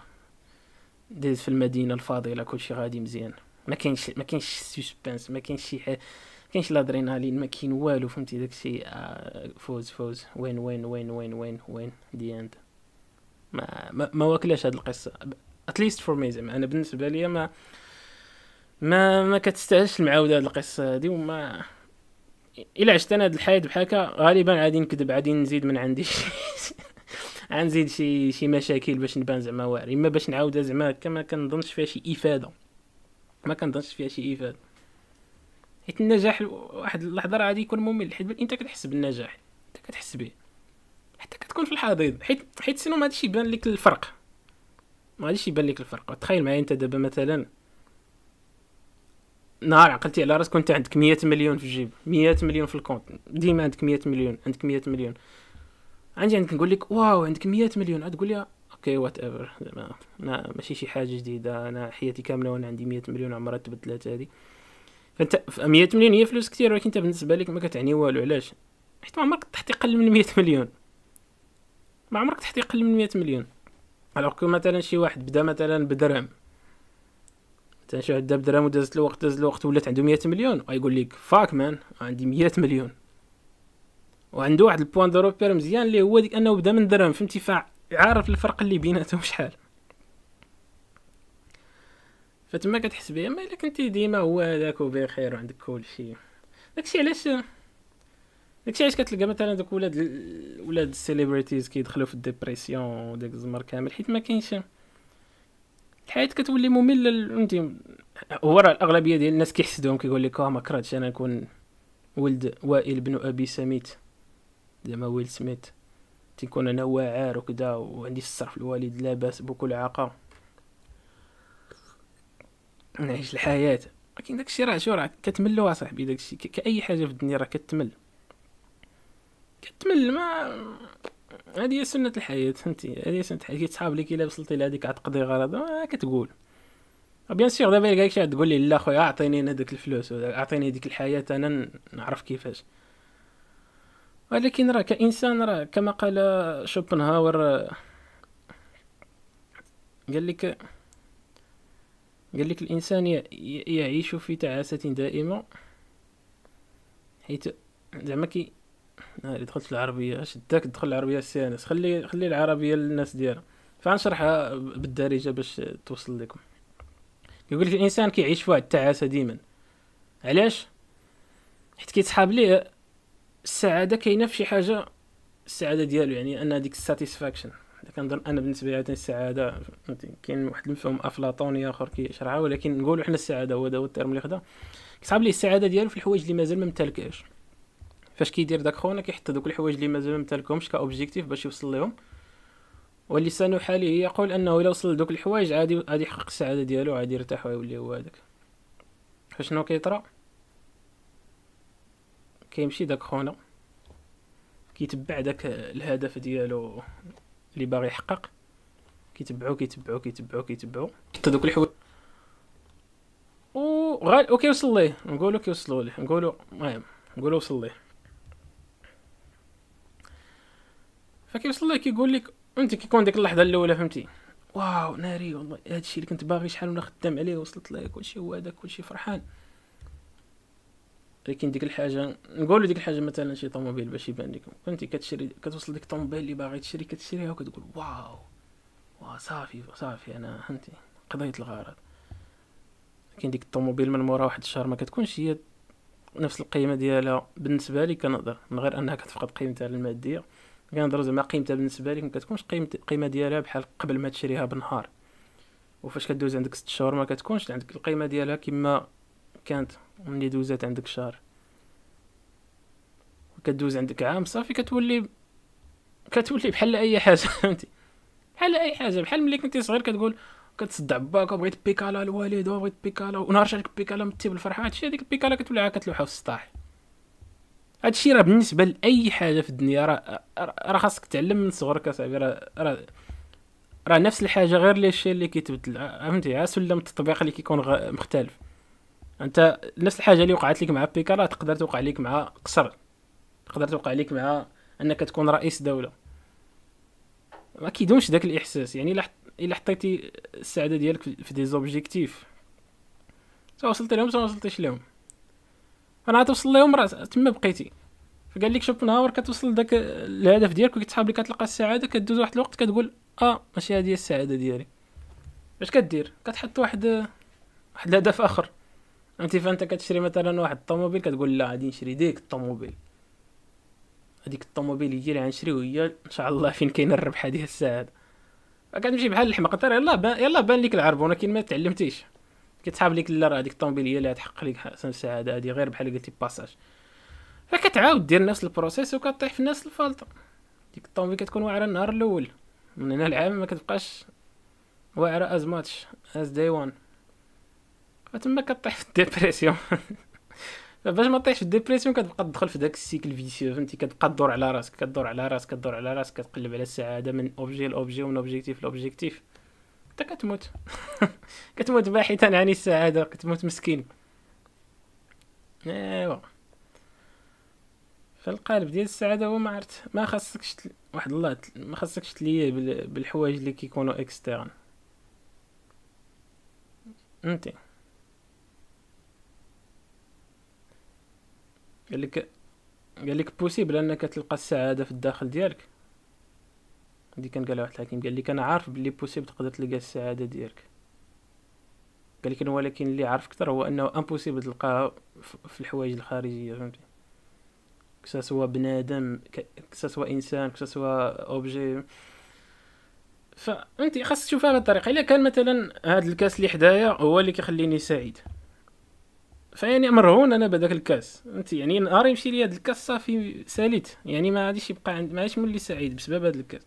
داز في المدينة الفاضلة كلشي غادي مزيان. ما كاينش ما كاينش suspense ما كاينش شي حاجة. كاينش l'adrénaline ما كاين والو فهمتي؟ داكشي آه فوز فوز. وين وين وين وين وين وين؟ the end ما ما, ما واكلاش هاد القصة. at least for me زعما. أنا بالنسبة لي ما ما ما كتستاهلش المعاودة هاد القصة هادي وما إلا عشت أنا هاد الحياة بحالك غالبا غادي نكذب غادي نزيد من عندي غنزيد شي شي مشاكل باش نبان زعما واعر. إما باش نعاودها زعما كما كنظنش فيها شي إفادة. ما كنظنش فيها شي إفادة. حيت النجاح واحد اللحظة راه غادي يكون ممل حيت انت كتحس بالنجاح انت كتحس به. حتى كتكون في الحضيض حيت حيت sinon ما غاديش يبان لك الفرق. ما غاديش يبان لك الفرق. تخيل معايا انت دابا مثلا. نهار عقلتي على راسك كنت عندك مية مليون في الجيب مية مليون في ال compte. ديما عندك مية مليون عندك مية مليون. عندي عندك نقول لك wow عندك مية مليون. عاد تقول لي okay whatever زعما ماشي شي حاجة جديدة أنا حياتي كاملة وأنا عندي مية مليون عمرها تبدلات هذه فانت 100 مليون هي فلوس كثير ولكن انت بالنسبة لك ما كتعني والو علاش؟ حيت ما عمرك تحتي أقل من 100 مليون. ما عمرك تحتي أقل من 100 مليون. alors que مثلا شي واحد بدا مثلا بدرهم. مثلا شي واحد بدا بدرهم ودازت الوقت داز الوقت ولات عنده 100 مليون غيقول لك fuck man عندي 100 مليون. وعنده واحد ال point de repère مزيان اللي هو ديك انه بدا من درهم فهمتي؟ فعارف الفرق اللي بيناتهم شحال. فتما كتحس بيه أما إلا كنتي ديما هو هذاك وبخير وعندك كلشي داكشي علاش داكشي علاش كتلقى مثلا دوك ولاد ولاد ال celebrities كيدخلوا في ال dépression وداك الزمر كامل حيت ما كاينش. الحياة كتولي مملة فهمتي؟ هو راه الأغلبية ديال الناس كيحسدوهم كيقول لك آه ما كرهتش أنا نكون ولد وائل بن أبي سميت. زعما ويل سميت. تيكون أنا واعر وكذا وعندي الصرف الوالد لاباس بكل عاقه نعيش الحياة. ولكن داكشي راه شو راه كتملو اصاحبي داكشي كأي حاجة في الدنيا راه كتمل. كتمل ما هذه هي سنة الحياة فهمتي؟ هذه سنة الحياة. كيتصحاب لك الا وصلتي لهاديك غتقضي غرض ما كتقول. bien sûr دابا إلا شي تقول لي لا خويا أعطيني أنا داك الفلوس أعطيني ديك الحياة أنا نعرف كيفاش. ولكن راه كإنسان راه كما قال شوبنهاور قال لك قال لك الإنسان يعيش في تعاسة دائمة حيث زعما كي دخلت في العربية اش داك دخل العربية ال science خلي خلي العربية للناس ديالها. فغنشرحها بالدارجة باش توصل لكم. يقول لك الإنسان كيعيش في واحد التعاسة ديما. علاش؟ حيت كيتسحاب ليه السعادة كاينة في شي حاجة السعادة ديالو يعني أن ديك ال satisfaction كنظن أنا بالنسبة لي السعادة كاين واحد المفهوم أفلاطوني آخر كيشرحها ولكن نقولوا حنا السعادة هو هذا هو ال terme اللي خدا. كيصعب ليه السعادة ديالو في الحوايج اللي مازال ما ممتلكاش فاش كيدير داك خونا كيحط دوك الحوايج اللي مازال ما ممتلكهمش ك objectif باش يوصل لهم واللسان حاله يقول أنه إلا وصل لدوك الحوايج عادي غادي يحقق السعادة ديالو عادي يرتاح ويولي هو هذاك. فشنو كيطرا؟ كيمشي داك خونا كيتبع داك الهدف ديالو. اللي باغي يحقق كيتبعو كيتبعو كيتبعو كيتبعو. حتى دوك الحوايج و غال وكيوصل ليه؟ نقولو كيوصلوا ليه. نقولو المهم نقولو وصل ليه. فكيوصل ليه كيقول لك انت كيكون ديك اللحظة الأولى فهمتي؟ واو ناري والله هادشي اللي كنت باغي شحال وأنا خدام عليه وصلت ليه؟ كلشي هو هذاك كلشي فرحان. ولكن ديك الحاجة نقولوا ديك الحاجة مثلا شي طوموبيل باش يبان لكم. فهمتي كتشري كتوصل ديك الطوموبيل اللي باغي تشري كتشريها وكتقول واو وا صافي صافي أنا فهمتي قضيت الغرض. كاين ديك الطوموبيل من مورا واحد الشهر ما كتكونش هي نفس القيمة ديالها. بالنسبة لي كنظر من غير أنها كتفقد قيمتها المادية. كنهضر زعما قيمتها بالنسبة لك ما كتكونش قيمة القيمه ديالها بحال قبل ما تشريها بنهار. وفاش كدوز عندك ست شهور ما كتكونش عندك القيمة ديالها كما كانت ملي دوزات عندك شهر. كدوز عندك عام صافي كتولي كتولي بحال أي حاجة فهمتي؟ بحال أي حاجة بحال ملي كنتي صغير كتقول كتصدع باك وبغيت بيكالا الوالد وبغيت بيكالا ونهار شرا لك بيكالا متي بالفرحه هادشي هذيك البيكالا كتولي عا كتلوحها في السطاح. هادشي راه بالنسبة لأي حاجة في الدنيا راه راه خاصك تعلم من صغرك أصاحبي. راه راه راه نفس الحاجة غير لي الشيء اللي كيتبدل فهمتي؟ ها سلم التطبيق اللي كيكون. مختلف. أنت نفس الحاجة اللي وقعت لك مع بيكالا تقدر توقع لك مع قصر. تقدر توقع لك مع أنك تكون رئيس دولة. ما كيدومش داك الإحساس. يعني إلا حطيتي السعادة ديالك في دي زوبجيكتيف. سواء وصلت لهم سواء وصلتيش لهم. أنا توصل لهم راه تما بقيتي. فقال لك شوبنهاور كتوصل لذاك الهدف ديالك وكتحاب لك كتلقى السعادة كدوز واحد الوقت كتقول آه ماشي هذه هي السعادة ديالي. اش كدير؟ كتحط واحد واحد الهدف آخر. أنت فانت كتشري مثلا واحد الطوموبيل كتقول لا غادي نشري ديك الطوموبيل هذيك الطوموبيل هي اللي غنشري وهي إن شاء الله فين كاين الربحه ديال السعاده كتمشي بحال الحمق ترى يلاه بان يلاه بان لك العرب ولكن ما تعلمتيش. كتحاب لك لا راه هذيك الطوموبيل هي اللي غتحقق لك السعادة هذه غير بحال قلتي passage فكتعاود دير نفس ال process وكطيح في نفس الفالطه ديك الطوموبيل كتكون واعرة النهار الأول. من هنا العام ما كتبقاش واعرة as much as day one فتما كطيح في ال dépression باش ما طيحش في ال dépression كتبقى تدخل في داك ال cycle vicieux فهمتي؟ كتبقى تدور على راسك كدور على راسك كدور على راسك كتقلب على السعادة من objet ل objet ومن objectif ل objectif حتى كتموت. كتموت باحثا عن السعادة كتموت مسكين. أيوا. فالقالب ديال السعادة هو ما عرفت ما خاصكش تل... واحد الله ما خاصكش تليه بالحوايج اللي كيكونوا externes انت قال لك قال لك possible أنك تلقى السعادة في الداخل ديالك. هادي كان قالها واحد الحكيم. قال لك أنا عارف بلي possible تقدر تلقى السعادة ديالك. قال لك ولكن اللي عارف أكثر هو أنه impossible تلقاها في الحوايج الخارجية فهمتي؟ كسا بنادم كسا إنسان كسا objet فانت خاصك تشوفها بهذه الطريقة. إلا كان مثلا هذا الكاس اللي حدايا هو اللي كيخليني سعيد. فيعني مرهون أنا بهذاك الكاس انت يعني نهار يمشي لي هذا الكاس صافي ساليت يعني ما غاديش يبقى عند ما غاديش نولي سعيد بسبب هذا الكاس.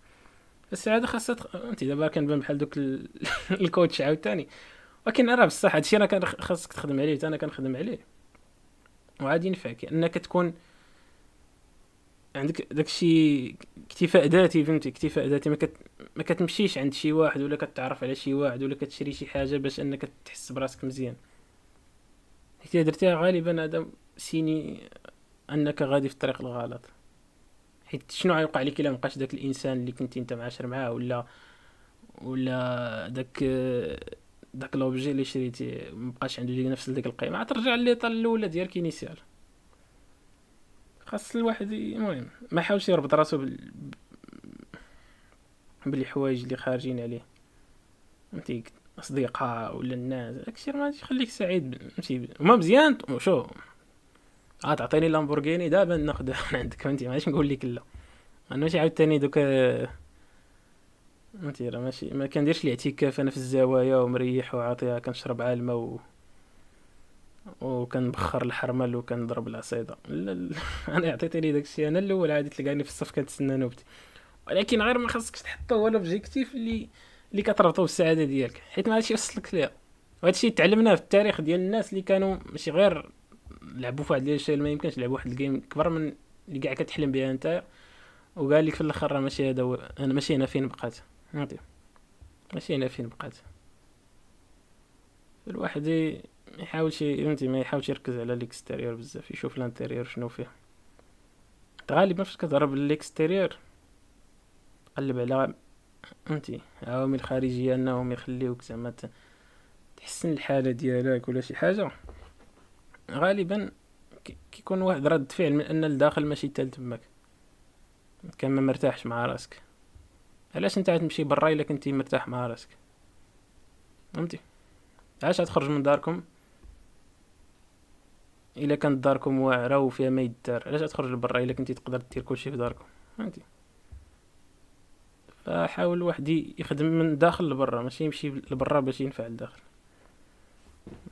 السعادة خاصها تخ... انت دابا كنبان بحال دوك ال... الكوتش عاوتاني. ولكن راه بصح هادشي أنا كان خاصك تخدم عليه أنا كنخدم عليه. وعادي ينفعك أنك تكون عندك داكشي اكتفاء ذاتي فهمتي؟ اكتفاء ذاتي ما, كت... ما كتمشيش عند شي واحد ولا كتعرف على شي واحد ولا كتشري شي حاجة باش أنك تحس براسك مزيان. حيت درتيها غالبا هذا سيني أنك غادي في الطريق الغلط. حيت شنو غيوقع لك الا مبقاش داك الإنسان اللي كنتي أنت معاشر معاه ولا ولا داك داك لوبجي اللي شريتي مبقاش عنده نفس ديك القيمة. ترجع لليطال الأولى ديالك كينيسيال خاص الواحد المهم ما يحاولش يربط راسو بال بالحوايج اللي خارجين عليه. فهمتي أصدقاء ولا الناس داكشي ما يخليك سعيد فهمتي؟ وما مزيان شو؟ آه تعطيني لامبورغيني دابا ناخذ عندك فهمتي؟ ماشي نقول لك لا. أنا ماشي عاوتاني دوك فهمتي؟ راه ماشي ما كنديرش الاعتكاف أنا في الزوايا ومريح وعاطيها كنشرب على الماء و وكنبخر الحرمل وكنضرب العصيدة. أنا عطيتيني داكشي أنا الأول عادي تلقاني في الصف كنتسنى نوبتي. ولكن غير ما خاصكش تحط هو l'objectif اللي اللي كتربطو بالسعادة ديالك. حيت ما هادشي يوصلك ليها. وهذا الشيء تعلمناه في التاريخ ديال الناس اللي كانوا ماشي غير لعبوا في واحد الشيء ما يمكنش لعبوا واحد ال game كبر من اللي كاع كتحلم بها انت. وقال لك في الأخر راه ماشي هذا أنا ماشي هنا فين بقات؟ فهمتي ماشي هنا فين بقات؟ الواحد يحاول شي فهمتي؟ ما يحاولش يركز على ال extérieur بزاف يشوف ال intérieur شنو فيه. غالبا فاش كتهرب ل extérieur قلب على فهمتي عوامل خارجية أنهم يخليوك زعما تحسن الحالة ديالك ولا شي حاجة. غالبا كيكون واحد رد فعل من أن الداخل ماشي تال تماك كان ما مرتاحش مع راسك. علاش أنت تمشي برا إلا كنتي مرتاح مع راسك؟ فهمتي؟ علاش تخرج من داركم؟ إلا كانت داركم واعرة وفيها ما يدار. علاش تخرج لبرا إلا كنتي تقدر دير كلشي في داركم؟ فهمتي؟ فحاول واحد يخدم من داخل لبرا ماشي يمشي لبرا باش ينفع الداخل.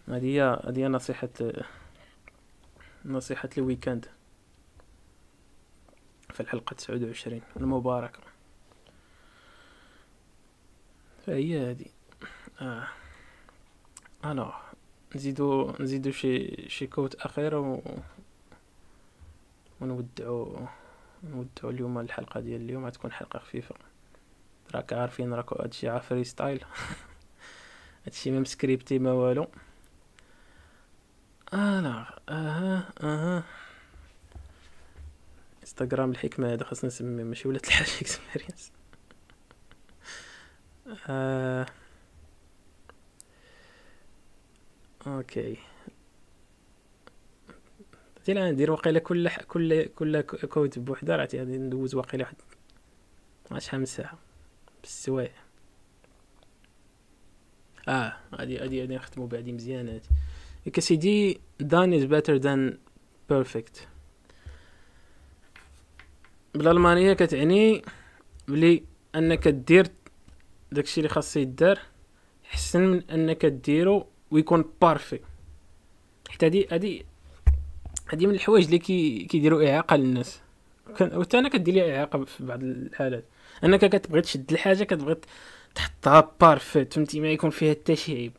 هذه هي هذه هي نصيحة نصيحة ال weekend في تسعود وعشرين المباركة. فهي هذه آه. أنا نزيدو نزيدو شي شي quote أخيرة و ونودعو نودعو اليوم الحلقة ديال اليوم غتكون حلقة خفيفة. راك عارفين راكو هادشي عا freestyle هادشي ما مسكريبتي ما والو. أنا أها أها انستغرام الحكمة هذا خاصنا نسميه ماشي ولات الحاجة experience آه. OK تيلا ندير وقيلة كل كل كل quote بوحدة راه غادي ندوز وقيلة واحد. شحال من ساعة. بالسوايع. آه غادي غادي غادي نختمو بعدي مزيان هادي. كسيدي done is better than perfect. بالألمانية كتعني بلي أنك دير داكشي اللي خاص يدار احسن من أنك ديرو ويكون parfait حيت هادي هادي هادي من الحوايج اللي كي كيديروا إعاقة للناس. وحتى أنا كدير لي إعاقة في بعض الحالات انك كتبغي تشد الحاجة كتبغي تحطها parfaite فهمتي؟ ما يكون فيها حتى شي. عيب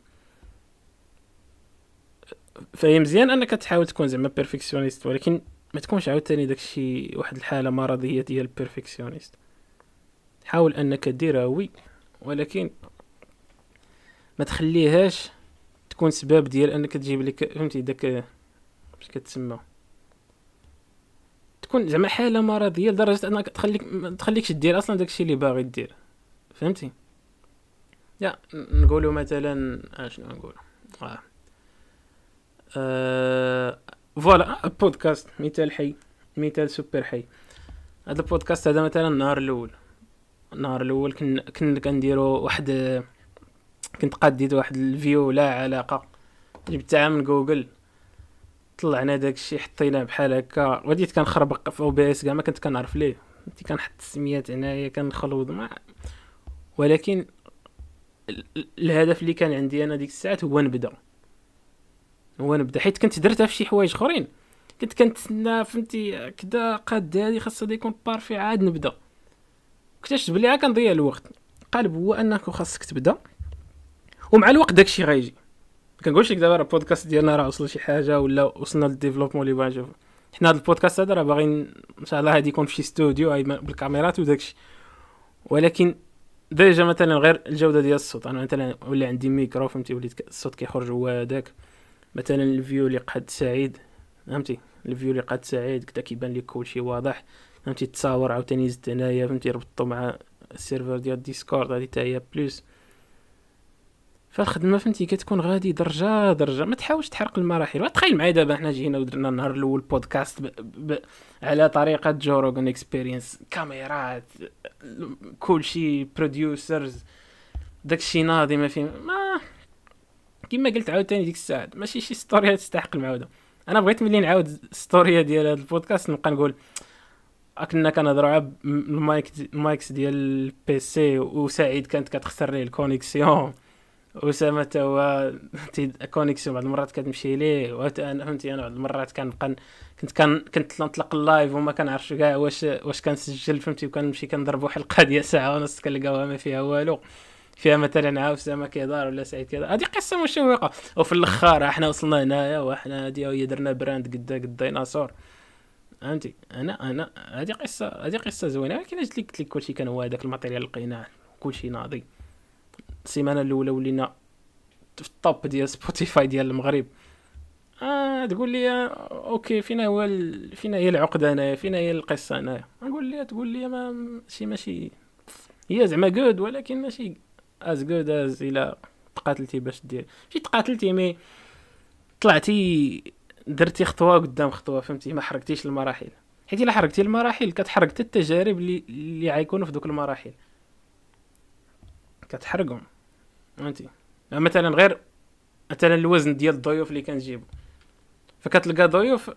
فهي مزيان أنك تحاول تكون زعما perfectionniste ولكن ما تكونش عاوتاني داكشي واحد الحالة مرضية ديال ال perfectionniste حاول أنك ديرها oui ولكن ما تخليهاش تكون سبب ديال أنك تجيب لك فهمتي؟ داك باش كتسمى. تكون زعما حالة مرضية لدرجة أنك تخليك ما تخليكش دير أصلا داكشي اللي باغي دير. فهمتي؟ يا نقولوا مثلا اشنو نقول آه. آه voilà بودكاست مثال حي مثال سوبر حي. هذا البودكاست هذا مثلا النهار الأول. النهار الأول كن كن كنديرو واحد كنت قاديت واحد ال view لا علاقة. جبتها من جوجل. طلعنا داك الشيء حطيناه بحال هكا. وديت كنخربق في OBS كاع ما كنت كنعرف ليه. كنت كنحط السميات هنايا كنخلوض ما ولكن الهدف اللي كان عندي أنا ديك الساعات هو نبدأ. هو نبدأ. حيت كنت درتها في شي حوايج أخرين. كنت كنتسنى فهمتي كدا قاد هادي خاصها يكون parfait عاد نبدأ. اكتشفت بلي كنضيع الوقت. قالب هو أنك خاصك تبدأ. ومع الوقت داكشي غيجي. كنقولش لك دابا راه البودكاست ديالنا راه وصل شي حاجة ولا وصلنا لل développement اللي بغا نشوف حنا هاد البودكاست هذا راه باغيين إن شاء الله هادي يكون في شي ستوديو بالكاميرات وداكشي ولكن déjà مثلا غير الجودة ديال الصوت. أنا مثلا ولا عندي ميكرو فهمتي؟ وليت الصوت كيخرج هو هذاك. مثلا ال view اللي قاد سعيد فهمتي؟ ال view اللي قاد سعيد كدا كيبان لك كلشي واضح. فهمتي؟ تصاور عاوتاني زدت هنايا فهمتي؟ ربطو مع ال server ديال ديسكورد هادي حتى هي plus فالخدمة فهمتي كتكون غادي درجة درجة. ما تحاولش تحرق المراحل. تخيل معايا دابا حنا جينا ودرنا النهار الأول بودكاست ب... ب... على طريقة Joe Rogan Experience كاميرات كلشي producers داكشي ناضي ما فيه ما كما قلت عاوتاني ديك الساعة. ماشي شي story تستحق المعاودة. أنا بغيت ملي نعاود story ديال هذا البودكاست نبقى نقول كنا كنهضروا ال mic ال mics ديال ال PC وسعيد كانت كتخسر ليه ال connexion. أسامة هو connexion بعض المرات كتمشي ليه وأنا فهمتي أنا بعض المرات كنبقى كنت كان كنت نطلق ال live وما كنعرفش كاع واش واش كنسجل فهمتي؟ وكنمشي كنضربو حلقه ديال ساعة ونص كنلقاوها ما فيها والو. فيها مثلا عاود أسامة كيدار ولا سعيد كيدار. هذه قصة مشوقة. وفي الآخر إحنا وصلنا هنايا وحنا هادي درنا brand قد قد الديناصور فهمتي؟ أنا أنا هذه قصه هذه قصة زوينة. ولكن قلت لك كلشي كان هو هذاك ال matériel لقيناه. كلشي ناضي. السيمانة الأولى ولينا في ال top ديال سبوتيفاي ديال المغرب. آه تقول لي OK فينا هو. فينا هي العقدة هنايا فينا هي القصة هنايا. نقول لي تقول لي ما ماشي ماشي. هي زعما good ولكن ماشي as good as إلى تقاتلتي باش دير. ماشي تقاتلتي mais طلعتي درتي خطوة قدام خطوة فهمتي؟ ما حرقتيش المراحل. حيت إلا حرقتي المراحل كتحرق التجارب اللي اللي غيكونوا في دوك المراحل. كتحرقهم. فهمتي؟ مثلا غير مثلا الوزن ديال الضيوف اللي كنجيبو. فكتلقى ضيوف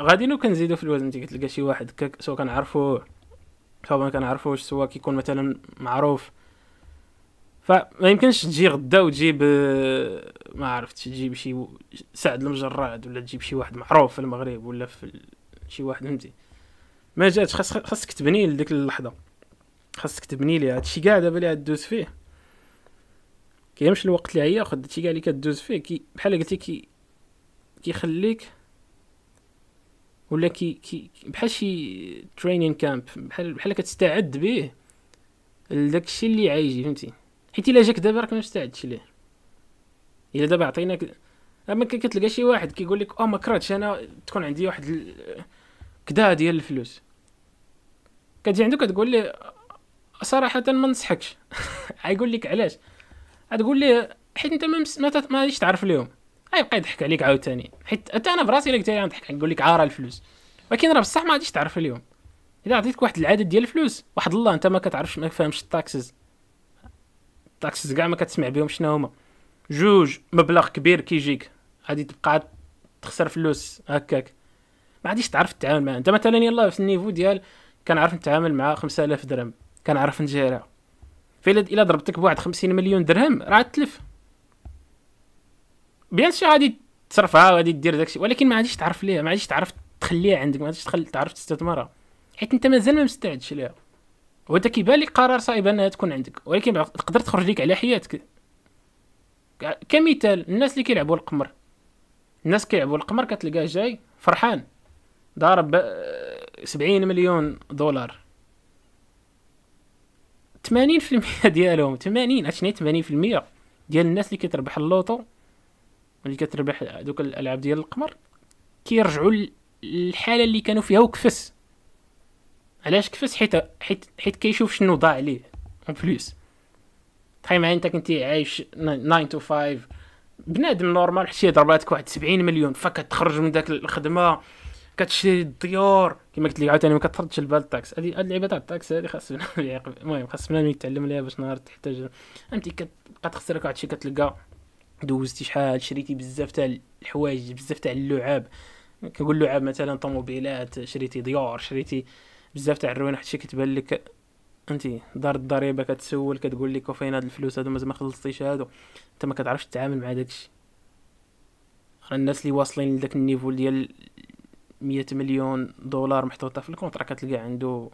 غاديين وكنزيدو في الوزن. كتلقى شي واحد سواء كنعرفوه سواء ما كنعرفوش سواء كيكون مثلا معروف. فما يمكنش تجي غدا وتجيب ما عرفتش تجيب شي سعد المجرد ولا تجيب شي واحد معروف في المغرب ولا في شي واحد فهمتي؟ ما جاتش. خاص خاصك تبني لديك اللحظة. خاصك تبني ليها. هادشي كاع دابا اللي غدوز فيه. كيمشي الوقت اللي غياخد هادشي كاع اللي كدوز فيه كي بحال قلتي كي كيخليك ولا كي كي بحال شي ترينين كامب بحال بحال كتستعد به لداك الشيء اللي عايجي فهمتي؟ حيت إلا جاك دابا راك ما مستعدش ليه. إلا دابا عطيناك أما كتلقى شي واحد كيقول لك أو ما كرهتش أنا تكون عندي واحد كدا ديال الفلوس. كتجي عندك كتقول لي صراحة ما نصحكش. غايقول لك علاش؟ غتقول لي حيت انت ما ما غاديش تعرف اليوم. غيبقى يضحك عليك عاوتاني. حيت حتى أنا براسي الا قلت لي نضحك نقول لك آرا الفلوس. ولكن راه بصح ما غاديش تعرف اليوم. إلا عطيتك واحد العدد ديال الفلوس واحد الله أنت ما كتعرفش ما فاهمش ال taxes. ال taxes كاع ما كتسمع بهم شنو هما. جوج مبلغ كبير كيجيك. غادي تبقى تخسر فلوس هكاك. ما غاديش تعرف تتعامل معاه. أنت مثلا يلاه في ال niveau ديال كنعرف نتعامل مع 5000 درهم. كنعرف نجيرها. فإلا إلا ضربتك بواحد 50 مليون درهم راه تلف. bien sûr غادي تصرفها وغادي دير داكشي. ولكن ما غاديش تعرف ليها ما غاديش تعرف تخليها عندك ما غاديش تعرف تستثمرها. حيت أنت مازال ما مستعدش ليها. وانت كيبان لك قرار صعيب أنها تكون عندك. ولكن تقدر تخرج لك على حياتك. كمثال الناس اللي كيلعبوا القمار. الناس كيلعبوا القمار كتلقاه جاي فرحان. ضارب سبعين مليون دولار. 80% ديالهم 80 عرفتي 80% ديال الناس اللي كتربح ال loto؟ اللي كتربح دوك الألعاب ديال القمار؟ كيرجعوا للحالة اللي كانوا فيها وكفس. علاش كفس؟ حيت حيت حيت كيشوف شنو ضاع عليه en plus. تخيل معايا انت كنتي عايش 9 to 5 بنادم normal حتى ضرباتك واحد 70 مليون فكتخرج من داك الخدمة. كتشري الديور كما قلت لك عاوتاني ما كتردش البال ال taxe هذه هاد اللعيبة تاع ال taxe هذه خاص المهم خاص بنادم يتعلم ليها باش نهار تحتاج. فهمتي كتبقى تخسرك واحد الشيء كتلقى. دوزتي شحال شريتي بزاف تاع الحوايج بزاف تاع اللعاب. كنقول لعاب مثلا طوموبيلات شريتي ديور شريتي بزاف تاع الروين الشيء كتبان لك أنت دار الضريبة كتسول كتقول لك وفين هاد الفلوس هادو مازال ما خلصتيش هادو. أنت ما كتعرفش تتعامل مع داكشي. الناس اللي واصلين لذاك ال niveau ديال مية مليون دولار محطوطه في ال compte راه كتلقى عنده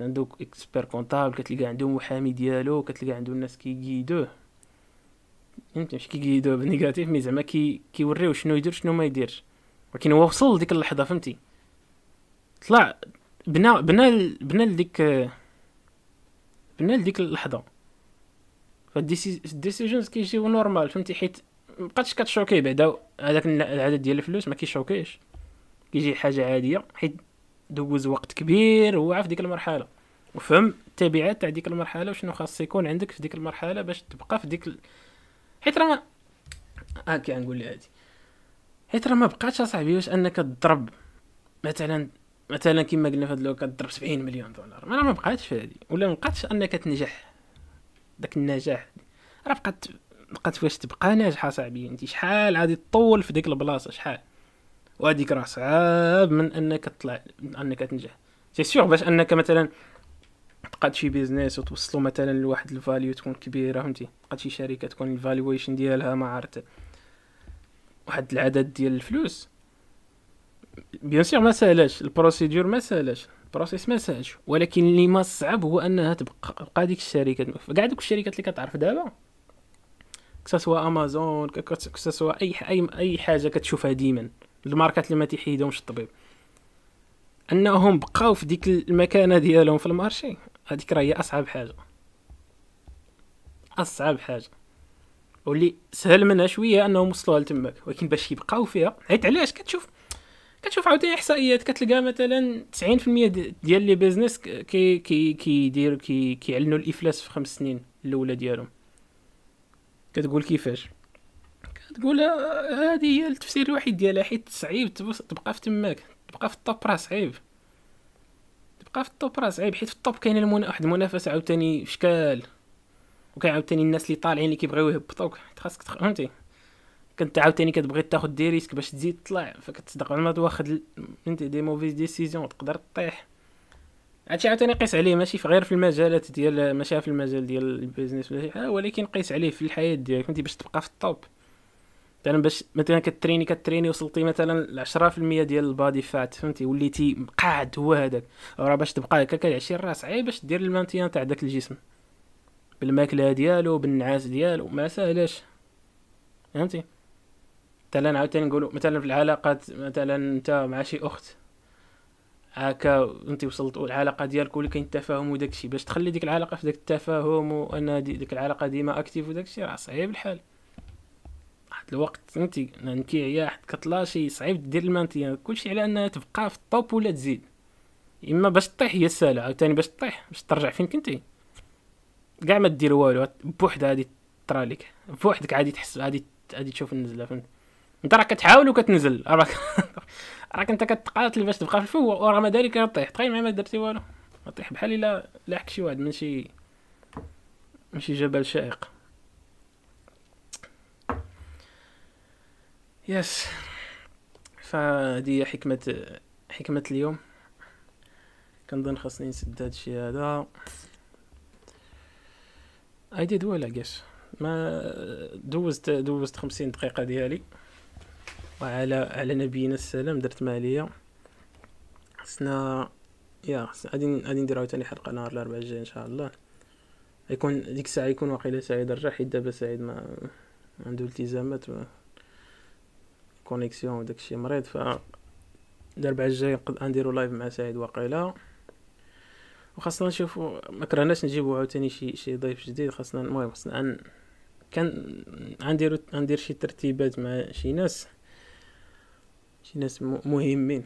عنده expert comptable كتلقى عنده محامي ديالو كتلقى عنده الناس كيقيدوه. فهمتي؟ ماشي كيقيدوه ب négatif mais زعما كي كيوريو شنو يدير شنو ما يديرش. ولكن هو وصل لديك اللحظة فهمتي؟ طلع بنا بنا بنا لديك بنا لديك اللحظة. فال decisions كيجيو normal فهمتي؟ حيت مبقاتش كتشوكي بعدا هذاك العدد ديال الفلوس ما كيشوكيش. كيجي حاجة عادية حيت دوز وقت كبير هو في ديك المرحلة. وفهم التبعات تاع ديك المرحلة وشنو خاص يكون عندك في ديك المرحلة باش تبقى في ديك ال... حيت راه ما هاكا نقول لي هادي حيت راه ما بقاتش أصاحبي واش أنك تضرب مثلا مثلا كما قلنا في هاد الوقت كضرب 70 مليون دولار. ما ما بقاتش في هادي. ولا ما بقاتش أنك تنجح. داك النجاح. راه بقات بقات فاش تبقى ناجحة صاحبي انت شحال غادي تطول في ديك البلاصة؟ شحال؟ وهذيك راه صعاب من انك تطلع من انك تنجح. سي سيغ باش انك مثلا تقاد شي business وتوصلوا مثلا لواحد ال value تكون كبيرة فهمتي؟ تقاد شي شركة تكون ال valuation ديالها ما عرفت واحد العدد ديال الفلوس. bien sûr ما ساهلاش ال procédure ما سالاش ال process ما ساهلش ولكن اللي ما صعب هو انها تبقى ديك الشركات كاع دوك الشركات اللي كتعرف دابا كسوا امازون كسوا أي أي أي حاجة كتشوفها ديما. الماركات اللي ما تيحيدهمش الطبيب. أنهم بقاو في ديك المكانة ديالهم في المارشي. هذيك راه هي أصعب حاجة. أصعب حاجة. واللي سهل منها شوية أنهم وصلوها لتماك. ولكن باش يبقاو فيها حيت علاش؟ كتشوف كتشوف عاوتاني إحصائيات كتلقى مثلا 90% ديال les business كي كي كيدير كي كيعلنوا الإفلاس في خمس سنين الأولى ديالهم. كتقول كيفاش؟ كتقول هذه هي التفسير الوحيد ديالها حيت صعيب تبقى في تماك تبقى في ال top راه صعيب. تبقى في ال top راه صعيب حيت في ال top كاين المنا... واحد المنافسه عاوتاني شكال. وكاين عاوتاني الناس اللي طالعين اللي كيبغيو يهبطوك. خاصك فهمتي؟ كنت عاوتاني كتبغي تاخذ des risques باش تزيد تطلع فكتصدق. ما تواخد انت des mauvaises décisions تقدر طيح هادشي عاوتاني قيس عليه ماشي في غير في المجالات ديال ماشي في المجال ديال ال business ولا شي حاجة ولكن قيس عليه في الحياة ديالك فهمتي؟ باش تبقى في ال top مثلا باش مثلا كتريني كتريني وصلتي مثلا ل 10% ديال ال body fat فهمتي؟ وليتي قاعد هو هذاك راه باش تبقى هكا كالعشي راه صعيب باش دير ال maintien تاع داك الجسم. بالماكلة ديالو بالنعاس ديالو ما ساهلاش. فهمتي؟ مثلا عاوتاني نقولوا مثلا في العلاقات مثلا انت مع شي أخت هكا انت وصلت العلاقة ديالك ولي كاين التفاهم وداك الشيء باش تخلي ديك العلاقة في داك التفاهم وأن دي ديك العلاقة ديما active وداك الشيء راه صعيب الحال. واحد الوقت فهمتي؟ نكي حد كطلاشي صعيب دير ال maintien كلشي على أنها تبقى في ال top ولا تزيد. إما باش طيح هي السهله عاوتاني باش طيح باش ترجع فين كنتي كاع ما دير والو بوحدها غادي طرالك بوحدك عادي تحس غادي غادي تشوف النزلة فهمت؟ أنت راك كتحاول وكتنزل راك راك أنت كتقاتل باش تبقى في الفوق ورغم ذلك طيح تخيل ما درتي والو. طيح بحال إلا لاحك شي واحد من شي من شي جبل شائق. يس فهذه حكمة حكمة اليوم. كنظن خاصني نسد هادشي هذا. I did well ما دوزت دوزت خمسين دقيقة ديالي. وعلى على نبينا السلام درت ما عليا خصنا يا غادي غادي ندير عاوتاني حلقة نهار الأربعاء الجاي إن شاء الله. يكون ديك الساعة يكون واقيلا سعيد رجع حيت دابا سعيد ما عنده التزامات connexion وداك الشيء مريض ف الاربعاء الجاي نديرو live مع سعيد واقيلا. وخاصنا نشوفو ما كرهناش نجيبو عاوتاني شي شي ضيف جديد خاصنا المهم خاصنا كان غنديرو غندير شي ترتيبات مع شي ناس. شي ناس مهمين.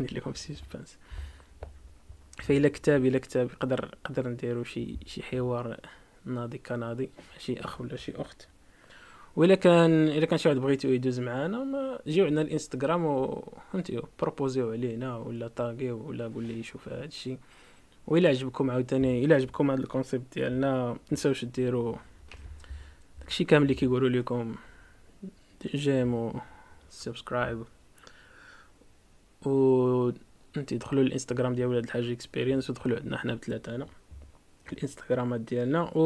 ندير لكم suspense فإلا كتاب إلا كتاب يقدر نقدر نديرو شي شي حوار ناضي كناضي شي أخ ولا شي أخت. وإلا كان إلا كان شي واحد بغيتو يدوز معانا ما جيو عندنا الإنستغرام و بروبوزيو علينا ولا طاغيو ولا قول لي شوف هادشي وإلا عجبكم عاوتاني إلا عجبكم هاد ال concept ديالنا متنساوش ديرو. داكشي كامل اللي كيقولوا لكم. j'aime و subscribe. و انت دخلوا الإنستغرام ديال ولاد الحاج Experience ودخلوا عندنا حنا بثلاثتنا الانستغرامات ديالنا و...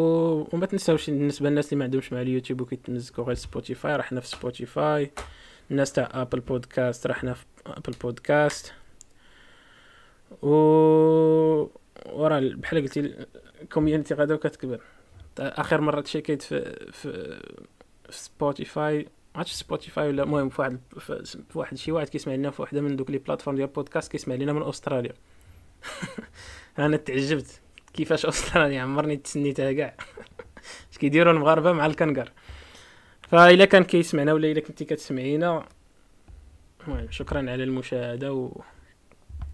وما تنساوش بالنسبة للناس اللي ما عندهمش مع اليوتيوب وكيتمزكوا غير Spotify راه حنا في Spotify الناس تاع Apple Podcast راه حنا في Apple Podcast و وراه بحال قلتي ال community غادا كتكبر آخر مرة تشيكيت في في, في Spotify عرفتش Spotify ولا المهم في واحد في واحد شي واحد كيسمع لنا في وحده من دوك les plateformes ديال بودكاست كيسمع لنا من استراليا أنا تعجبت. كيفاش استراليا عمرني تسنيتها كاع اش كيديروا المغاربة مع الكنغر. فاذا كان كيسمعنا ولا إلا كنتي كتسمعينا المهم شكرا على المشاهدة و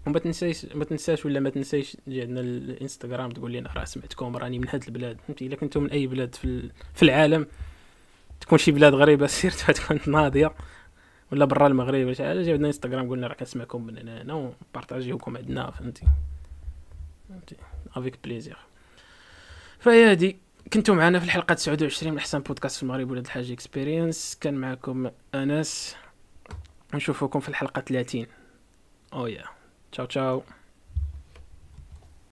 وما تنساش ما تنساش ولا ما تنساش تجي عندنا الإنستغرام تقول لنا راه سمعتكم راني من هاد البلاد. فهمتي؟ إلا كنتو من أي بلاد في, في العالم تكون شي بلاد غريبة surtout تكون ناضية. ولا برا المغرب ولا شي حاجة جاوبنا انستغرام قلنا راه كنسمعكم من هنا وبارطاجيوكم عندنا فهمتي؟ avec plaisir فهي هادي. كنتو معنا في الحلقة 29 من أحسن بودكاست في المغرب ولاد الحاج Experience كان معكم أنس. نشوفكم في الحلقة 30 أو يا تشاو تشاو